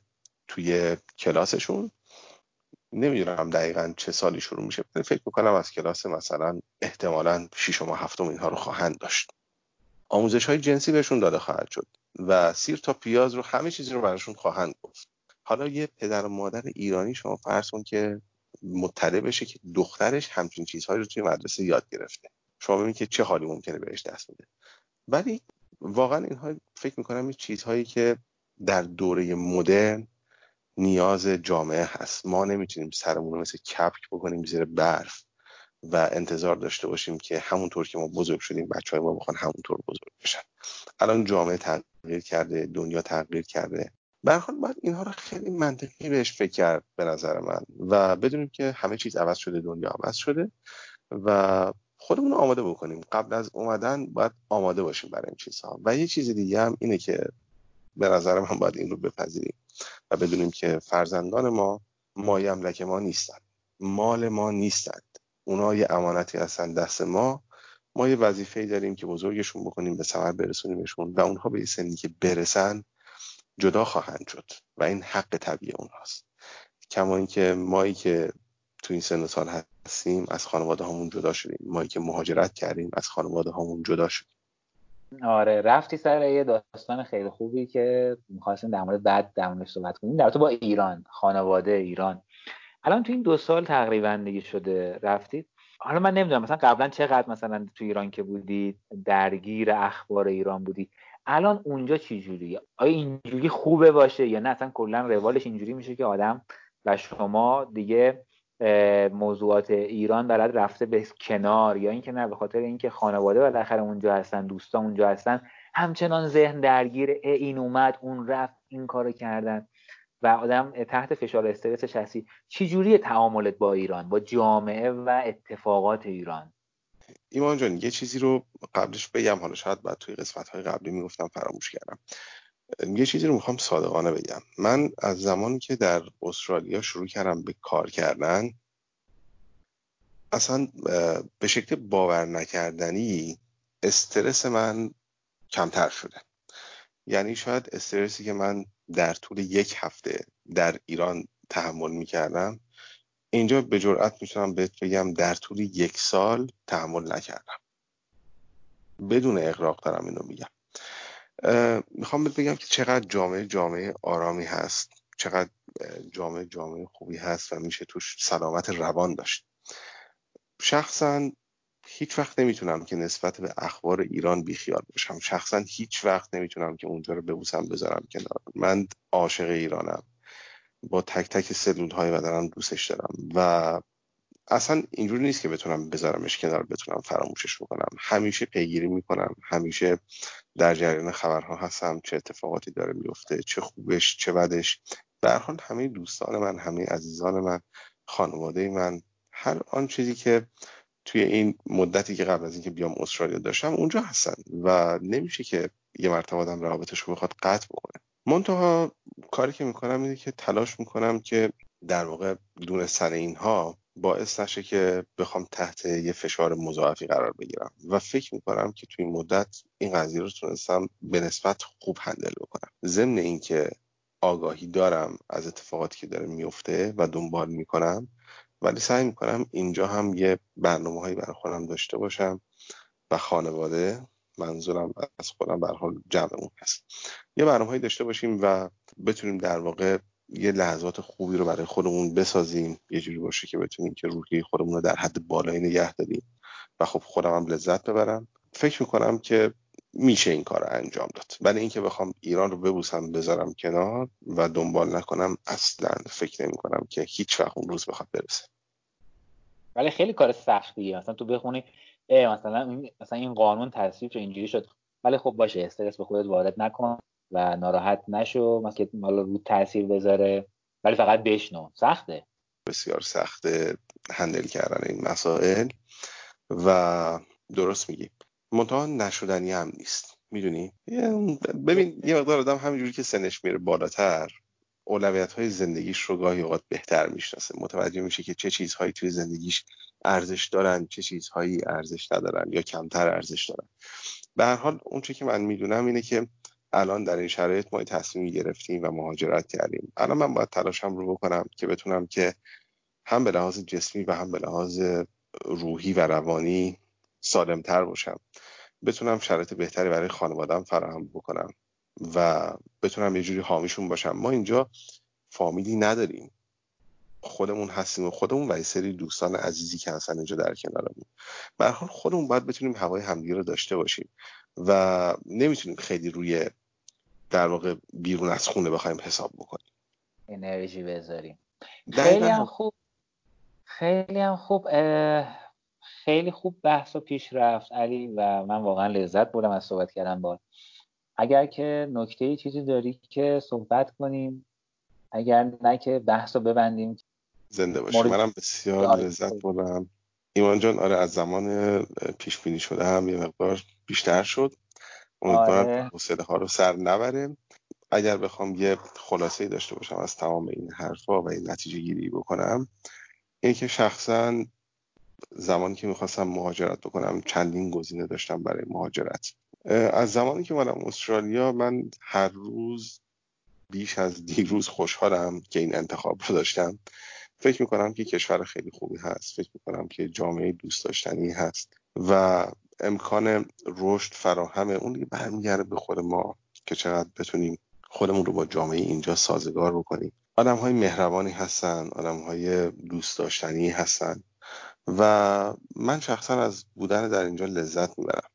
توی کلاسشون نمی‌دونم دقیقا چه سالی شروع میشه فکر می‌کنم از کلاس مثلا احتمالا شیشم و هفتم اینها رو خواهند داشت. آموزش های جنسی بهشون داده خواهد شد و سیر تا پیاز رو همه چیزی رو براشون خواهند گفت. حالا یه پدر و مادر ایرانی شما فرض کن که مطلع بشه که دخترش همچین چیزهایی رو توی مدرسه یاد گرفته. شما ببینید که چه حالی ممکنه بهش دست بده. ولی واقعا اینها فکر می‌کنم این چیزهایی که در دوره مدرن نیاز جامعه هست. ما نمی‌تونیم سرمون رو مثل کپک بکنیم زیر برف. و انتظار داشته باشیم که همونطور که ما بزرگ شدیم بچه های ما بخوان همونطور بزرگ بشن. الان جامعه تغییر کرده دنیا تغییر کرده. برخواد باید اینها رو خیلی منطقی بهش فکر کرد به نظر من و بدونیم که همه چیز عوض شده دنیا عوض شده و خودمون رو آماده بکنیم. قبل از اومدن باید آماده باشیم برای این چیزها. و یه چیز دیگه هم اینه که به نظر من باید این رو بپذیریم و بدونیم که فرزندان ما مایه املک ما نیستند مال ما نیستند اونا یه امانتی هستن دست ما. ما یه وظیفه داریم که بزرگشون بکنیم به ثمر برسونیمشون و اونها به سنی که برسن جدا خواهند شد و این حق طبیعی اونهاست. کما اینکه مایی که تو این سن سال هستیم از خانواده همون جدا شدیم. مایی که مهاجرت کردیم از خانواده همون جدا شدیم. آره رفتی سر یه داستان خیلی خوبی که می‌خواستیم در مورد بعد در صحبت کنیم. در تو با ایران خانواده ایران. الان تو این دو سال تقریبا دیگه شده رفتید؟ حالا من نمی‌دونم مثلا قبلا چقدر مثلا تو ایران که بودید درگیر اخبار ایران بودی الان اونجا چی جوریه آیا اینجوری خوبه باشه یا نه؟ اصلا کلا روالش اینجوری میشه که آدم و شما دیگه موضوعات ایران بلد رفته به کنار یا اینکه نه به خاطر اینکه خانواده بالاخره اونجا هستن دوستان اونجا هستن همچنان ذهن درگیر این اومد اون رفت این کارو کردن. و آدم تحت فشار استرسش هستی چی جوری تعاملت با ایران با جامعه و اتفاقات ایران؟ ایمان جان یه چیزی رو قبلش بگم. حالا شاید بعد توی قسمت های قبلی می‌گفتم فراموش کردم. یه چیزی رو می‌خوام صادقانه بگم. من از زمانی که در استرالیا شروع کردم به کار کردن اصلا به شکل باور نکردنی استرس من کمتر شده. یعنی شاید استرسی که من در طول یک هفته در ایران تحمل می‌کردم. اینجا به جرئت می‌تونم بهت بگم در طول یک سال تحمل نکردم. بدون اقراق دارم اینو میگم. می‌خوام بهت بگم که چقدر جامعه جامعه آرامی هست چقدر جامعه جامعه خوبی هست و میشه توش سلامت روان داشت. شخصا هیچ وقت نمی‌تونم که نسبت به اخبار ایران بیخیال باشم. شخصا هیچ وقت نمی‌تونم که اونجا رو ببوسم بذارم کنار. من عاشق ایرانم. با تک تک سلول های بدنم دوستش دارم. و اصلا اینجوری نیست که بتونم بذارمش کنار بتونم فراموشش بکنم. همیشه پیگیری می‌کنم. همیشه در جریان خبرها هستم. چه اتفاقاتی داره میفته چه خوبش چه بدش. در حال همه دوستان من همه عزیزان من خانواده من هر آن چیزی که توی این مدتی که قبل از اینکه بیام استرالیا داشتم اونجا هستن و نمیشه که یه مرتبه آدم روابطش رو بخواد قطع بکنه. منتها کاری که می‌کنم اینه که تلاش می‌کنم که در واقع دونستن اینها باعث نشه که بخوام تحت یه فشار مضاعفی قرار بگیرم. و فکر می‌کنم که توی این مدت این قضیه رو تونستم به نسبت خوب هندل بکنم. ضمن اینکه آگاهی دارم از اتفاقاتی که داره میفته و دنبال می‌کنم ولی سعی می‌کنم اینجا هم یه برنامه هایی برای خودم داشته باشم و خانواده منظورم از خودم به حال جمعمون هست. یه برنامه هایی داشته باشیم و بتونیم در واقع یه لحظات خوبی رو برای خودمون بسازیم. یه جوری باشه که بتونیم که روحی خودمون رو در حد بالایی نگه داریم و خب خودم هم لذت ببرم. فکر می‌کنم که میشه این کار رو انجام داد. ولی اینکه بخوام ایران رو ببوسم بذارم کنار و دنبال نکنم اصلا فکر نمی کنم که هیچ وقت اون روز بخواد برسه. ولی خیلی کار سختیه. مثلا تو بخونی مثلا مثلا این قانون تصویب شد اینجوری شد. ولی خب باشه استرس به خودت وارد نکن و ناراحت نشو. مثلا مالا رو تاثیر بذاره. ولی فقط بشنو. سخته. بسیار سخته هندل کردن این مسائل. و درست میگی. منتها نشدنی هم نیست. می‌دونی؟ ببین یه مقدار آدم همینجوری که سنش میره بالاتر اولویت های زندگیش رو گاهی اوقات بهتر می‌شناسه. متوجه میشه که چه چیزهایی توی زندگیش ارزش دارن چه چیزهایی ارزش ندارن یا کمتر ارزش دارن. به هر حال اون که من می‌دونم اینه که الان در این شرایط ما تصمیمی گرفتیم و مهاجرت کردیم. الان من باید تلاشم رو بکنم که بتونم که هم به لحاظ جسمی و هم به لحاظ روحی و روانی سالمتر باشم. بتونم شرایط بهتری برای خانوادم فراهم بکنم. و بتونم یه جوری حامیشون باشم. ما اینجا فامیلی نداریم. خودمون هستیم و خودمون و یه سری دوستان عزیزی که هستن اینجا در کنارمون. به حال خودمون باید بتونیم هوای همدیگه رو داشته باشیم و نمی‌تونیم خیلی روی در واقع بیرون از خونه بخوایم حساب بکنیم. انرژی بذاریم. خیلی هم خوب خیلی هم خوب خیلی خوب بحث و پیش رفت علی و من واقعا لذت بردم از صحبت کردن با اگر که نکته چیزی داری که صحبت کنیم اگر نه که بحث رو ببندیم. زنده باشی. منم بسیار لذت بردم. ایمان جان آره از زمان پیش بینی شده هم یه مقدار بیشتر شد. امیدوارم آره. حوصله ها رو سر نبره اگر بخوام یه خلاصه ای داشته باشم از تمام این حرفا و این نتیجه گیری بکنم اینه که شخصا زمانی که می‌خواستم مهاجرت بکنم چندین گزینه داشتم برای مهاجرت. از زمانی که منم استرالیا من هر روز بیش از دیروز خوشحالم که این انتخاب رو داشتم. فکر می‌کنم که کشور خیلی خوبی هست. فکر می‌کنم که جامعه دوست داشتنی هست. و امکان رشد فراهمه. اون دیگه برمیگرده به خود ما که چقدر بتونیم خودمون رو با جامعه اینجا سازگار بکنیم. آدم های مهربانی هستن آدم های دوست داشتنی هستن. و من شخصا از بودن در اینجا لذت می‌برم.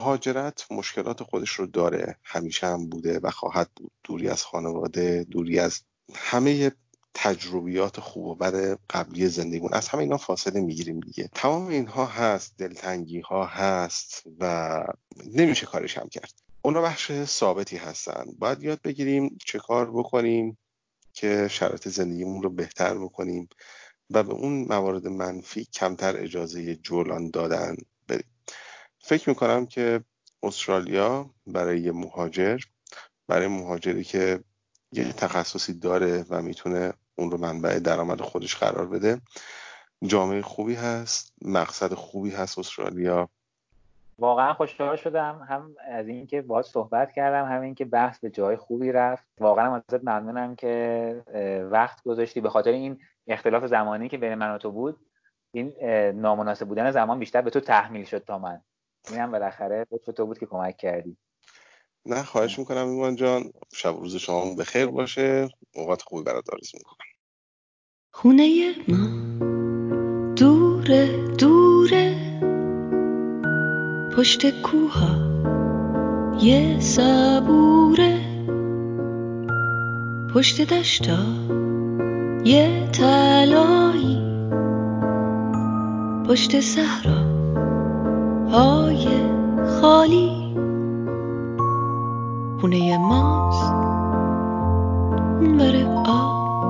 مهاجرت مشکلات خودش رو داره. همیشه هم بوده و خواهد بود. دوری از خانواده دوری از همه تجربیات خوب و بد قبلی زندگیمون. از همه اینا فاصله می‌گیریم دیگه. تمام اینها هست دلتنگی ها هست و نمیشه کارش هم کرد. اونا بخش ثابتی هستن. باید یاد بگیریم چه کار بکنیم که شرایط زندگیمون رو بهتر بکنیم و به اون موارد منفی کمتر اجازه جولان دادن. فکر می‌کنم که استرالیا برای یه مهاجر برای مهاجری که یه تخصصی داره و می‌تونه اون رو منبع درآمد خودش قرار بده جامعه خوبی هست مقصد خوبی هست استرالیا. واقعا خوشحال شدم هم از اینکه باهات صحبت کردم هم اینکه بحث به جای خوبی رفت. واقعا ازت ممنونم که وقت گذاشتی. به خاطر این اختلاف زمانی که بین من و تو بود این نامناسب بودن زمان بیشتر به تو تحمیل شد تا من. اینم بالاخره به تو بود که کمک کردی. نه خواهش می‌کنم ایمان جان. شب روز شما بخیر باشه. اوقات خوبی برات آرزو می‌کنم. خونه ما دوره دوره پشت کوها یه صبوره. پشت دشتا یه تلایی پشت صحرا های خالی. خونه ماست. اون آب.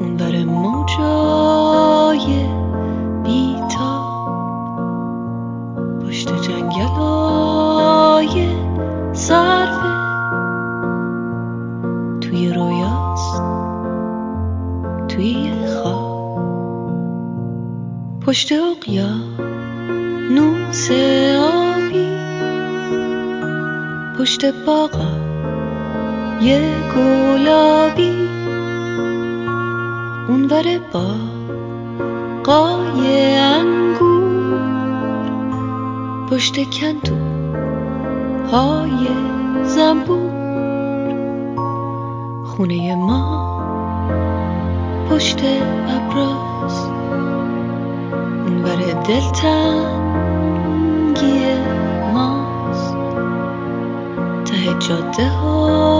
اون بر موجای بیتا. پشت جنگل های صرفه توی رویاست. توی خواب. پشت اقیا نوس آبی پشت باغا یه گلابی. اونور با قای انگور پشت کندو های زنبور. خونه ما پشت ابراز. اونور دلتنگی جاده ها.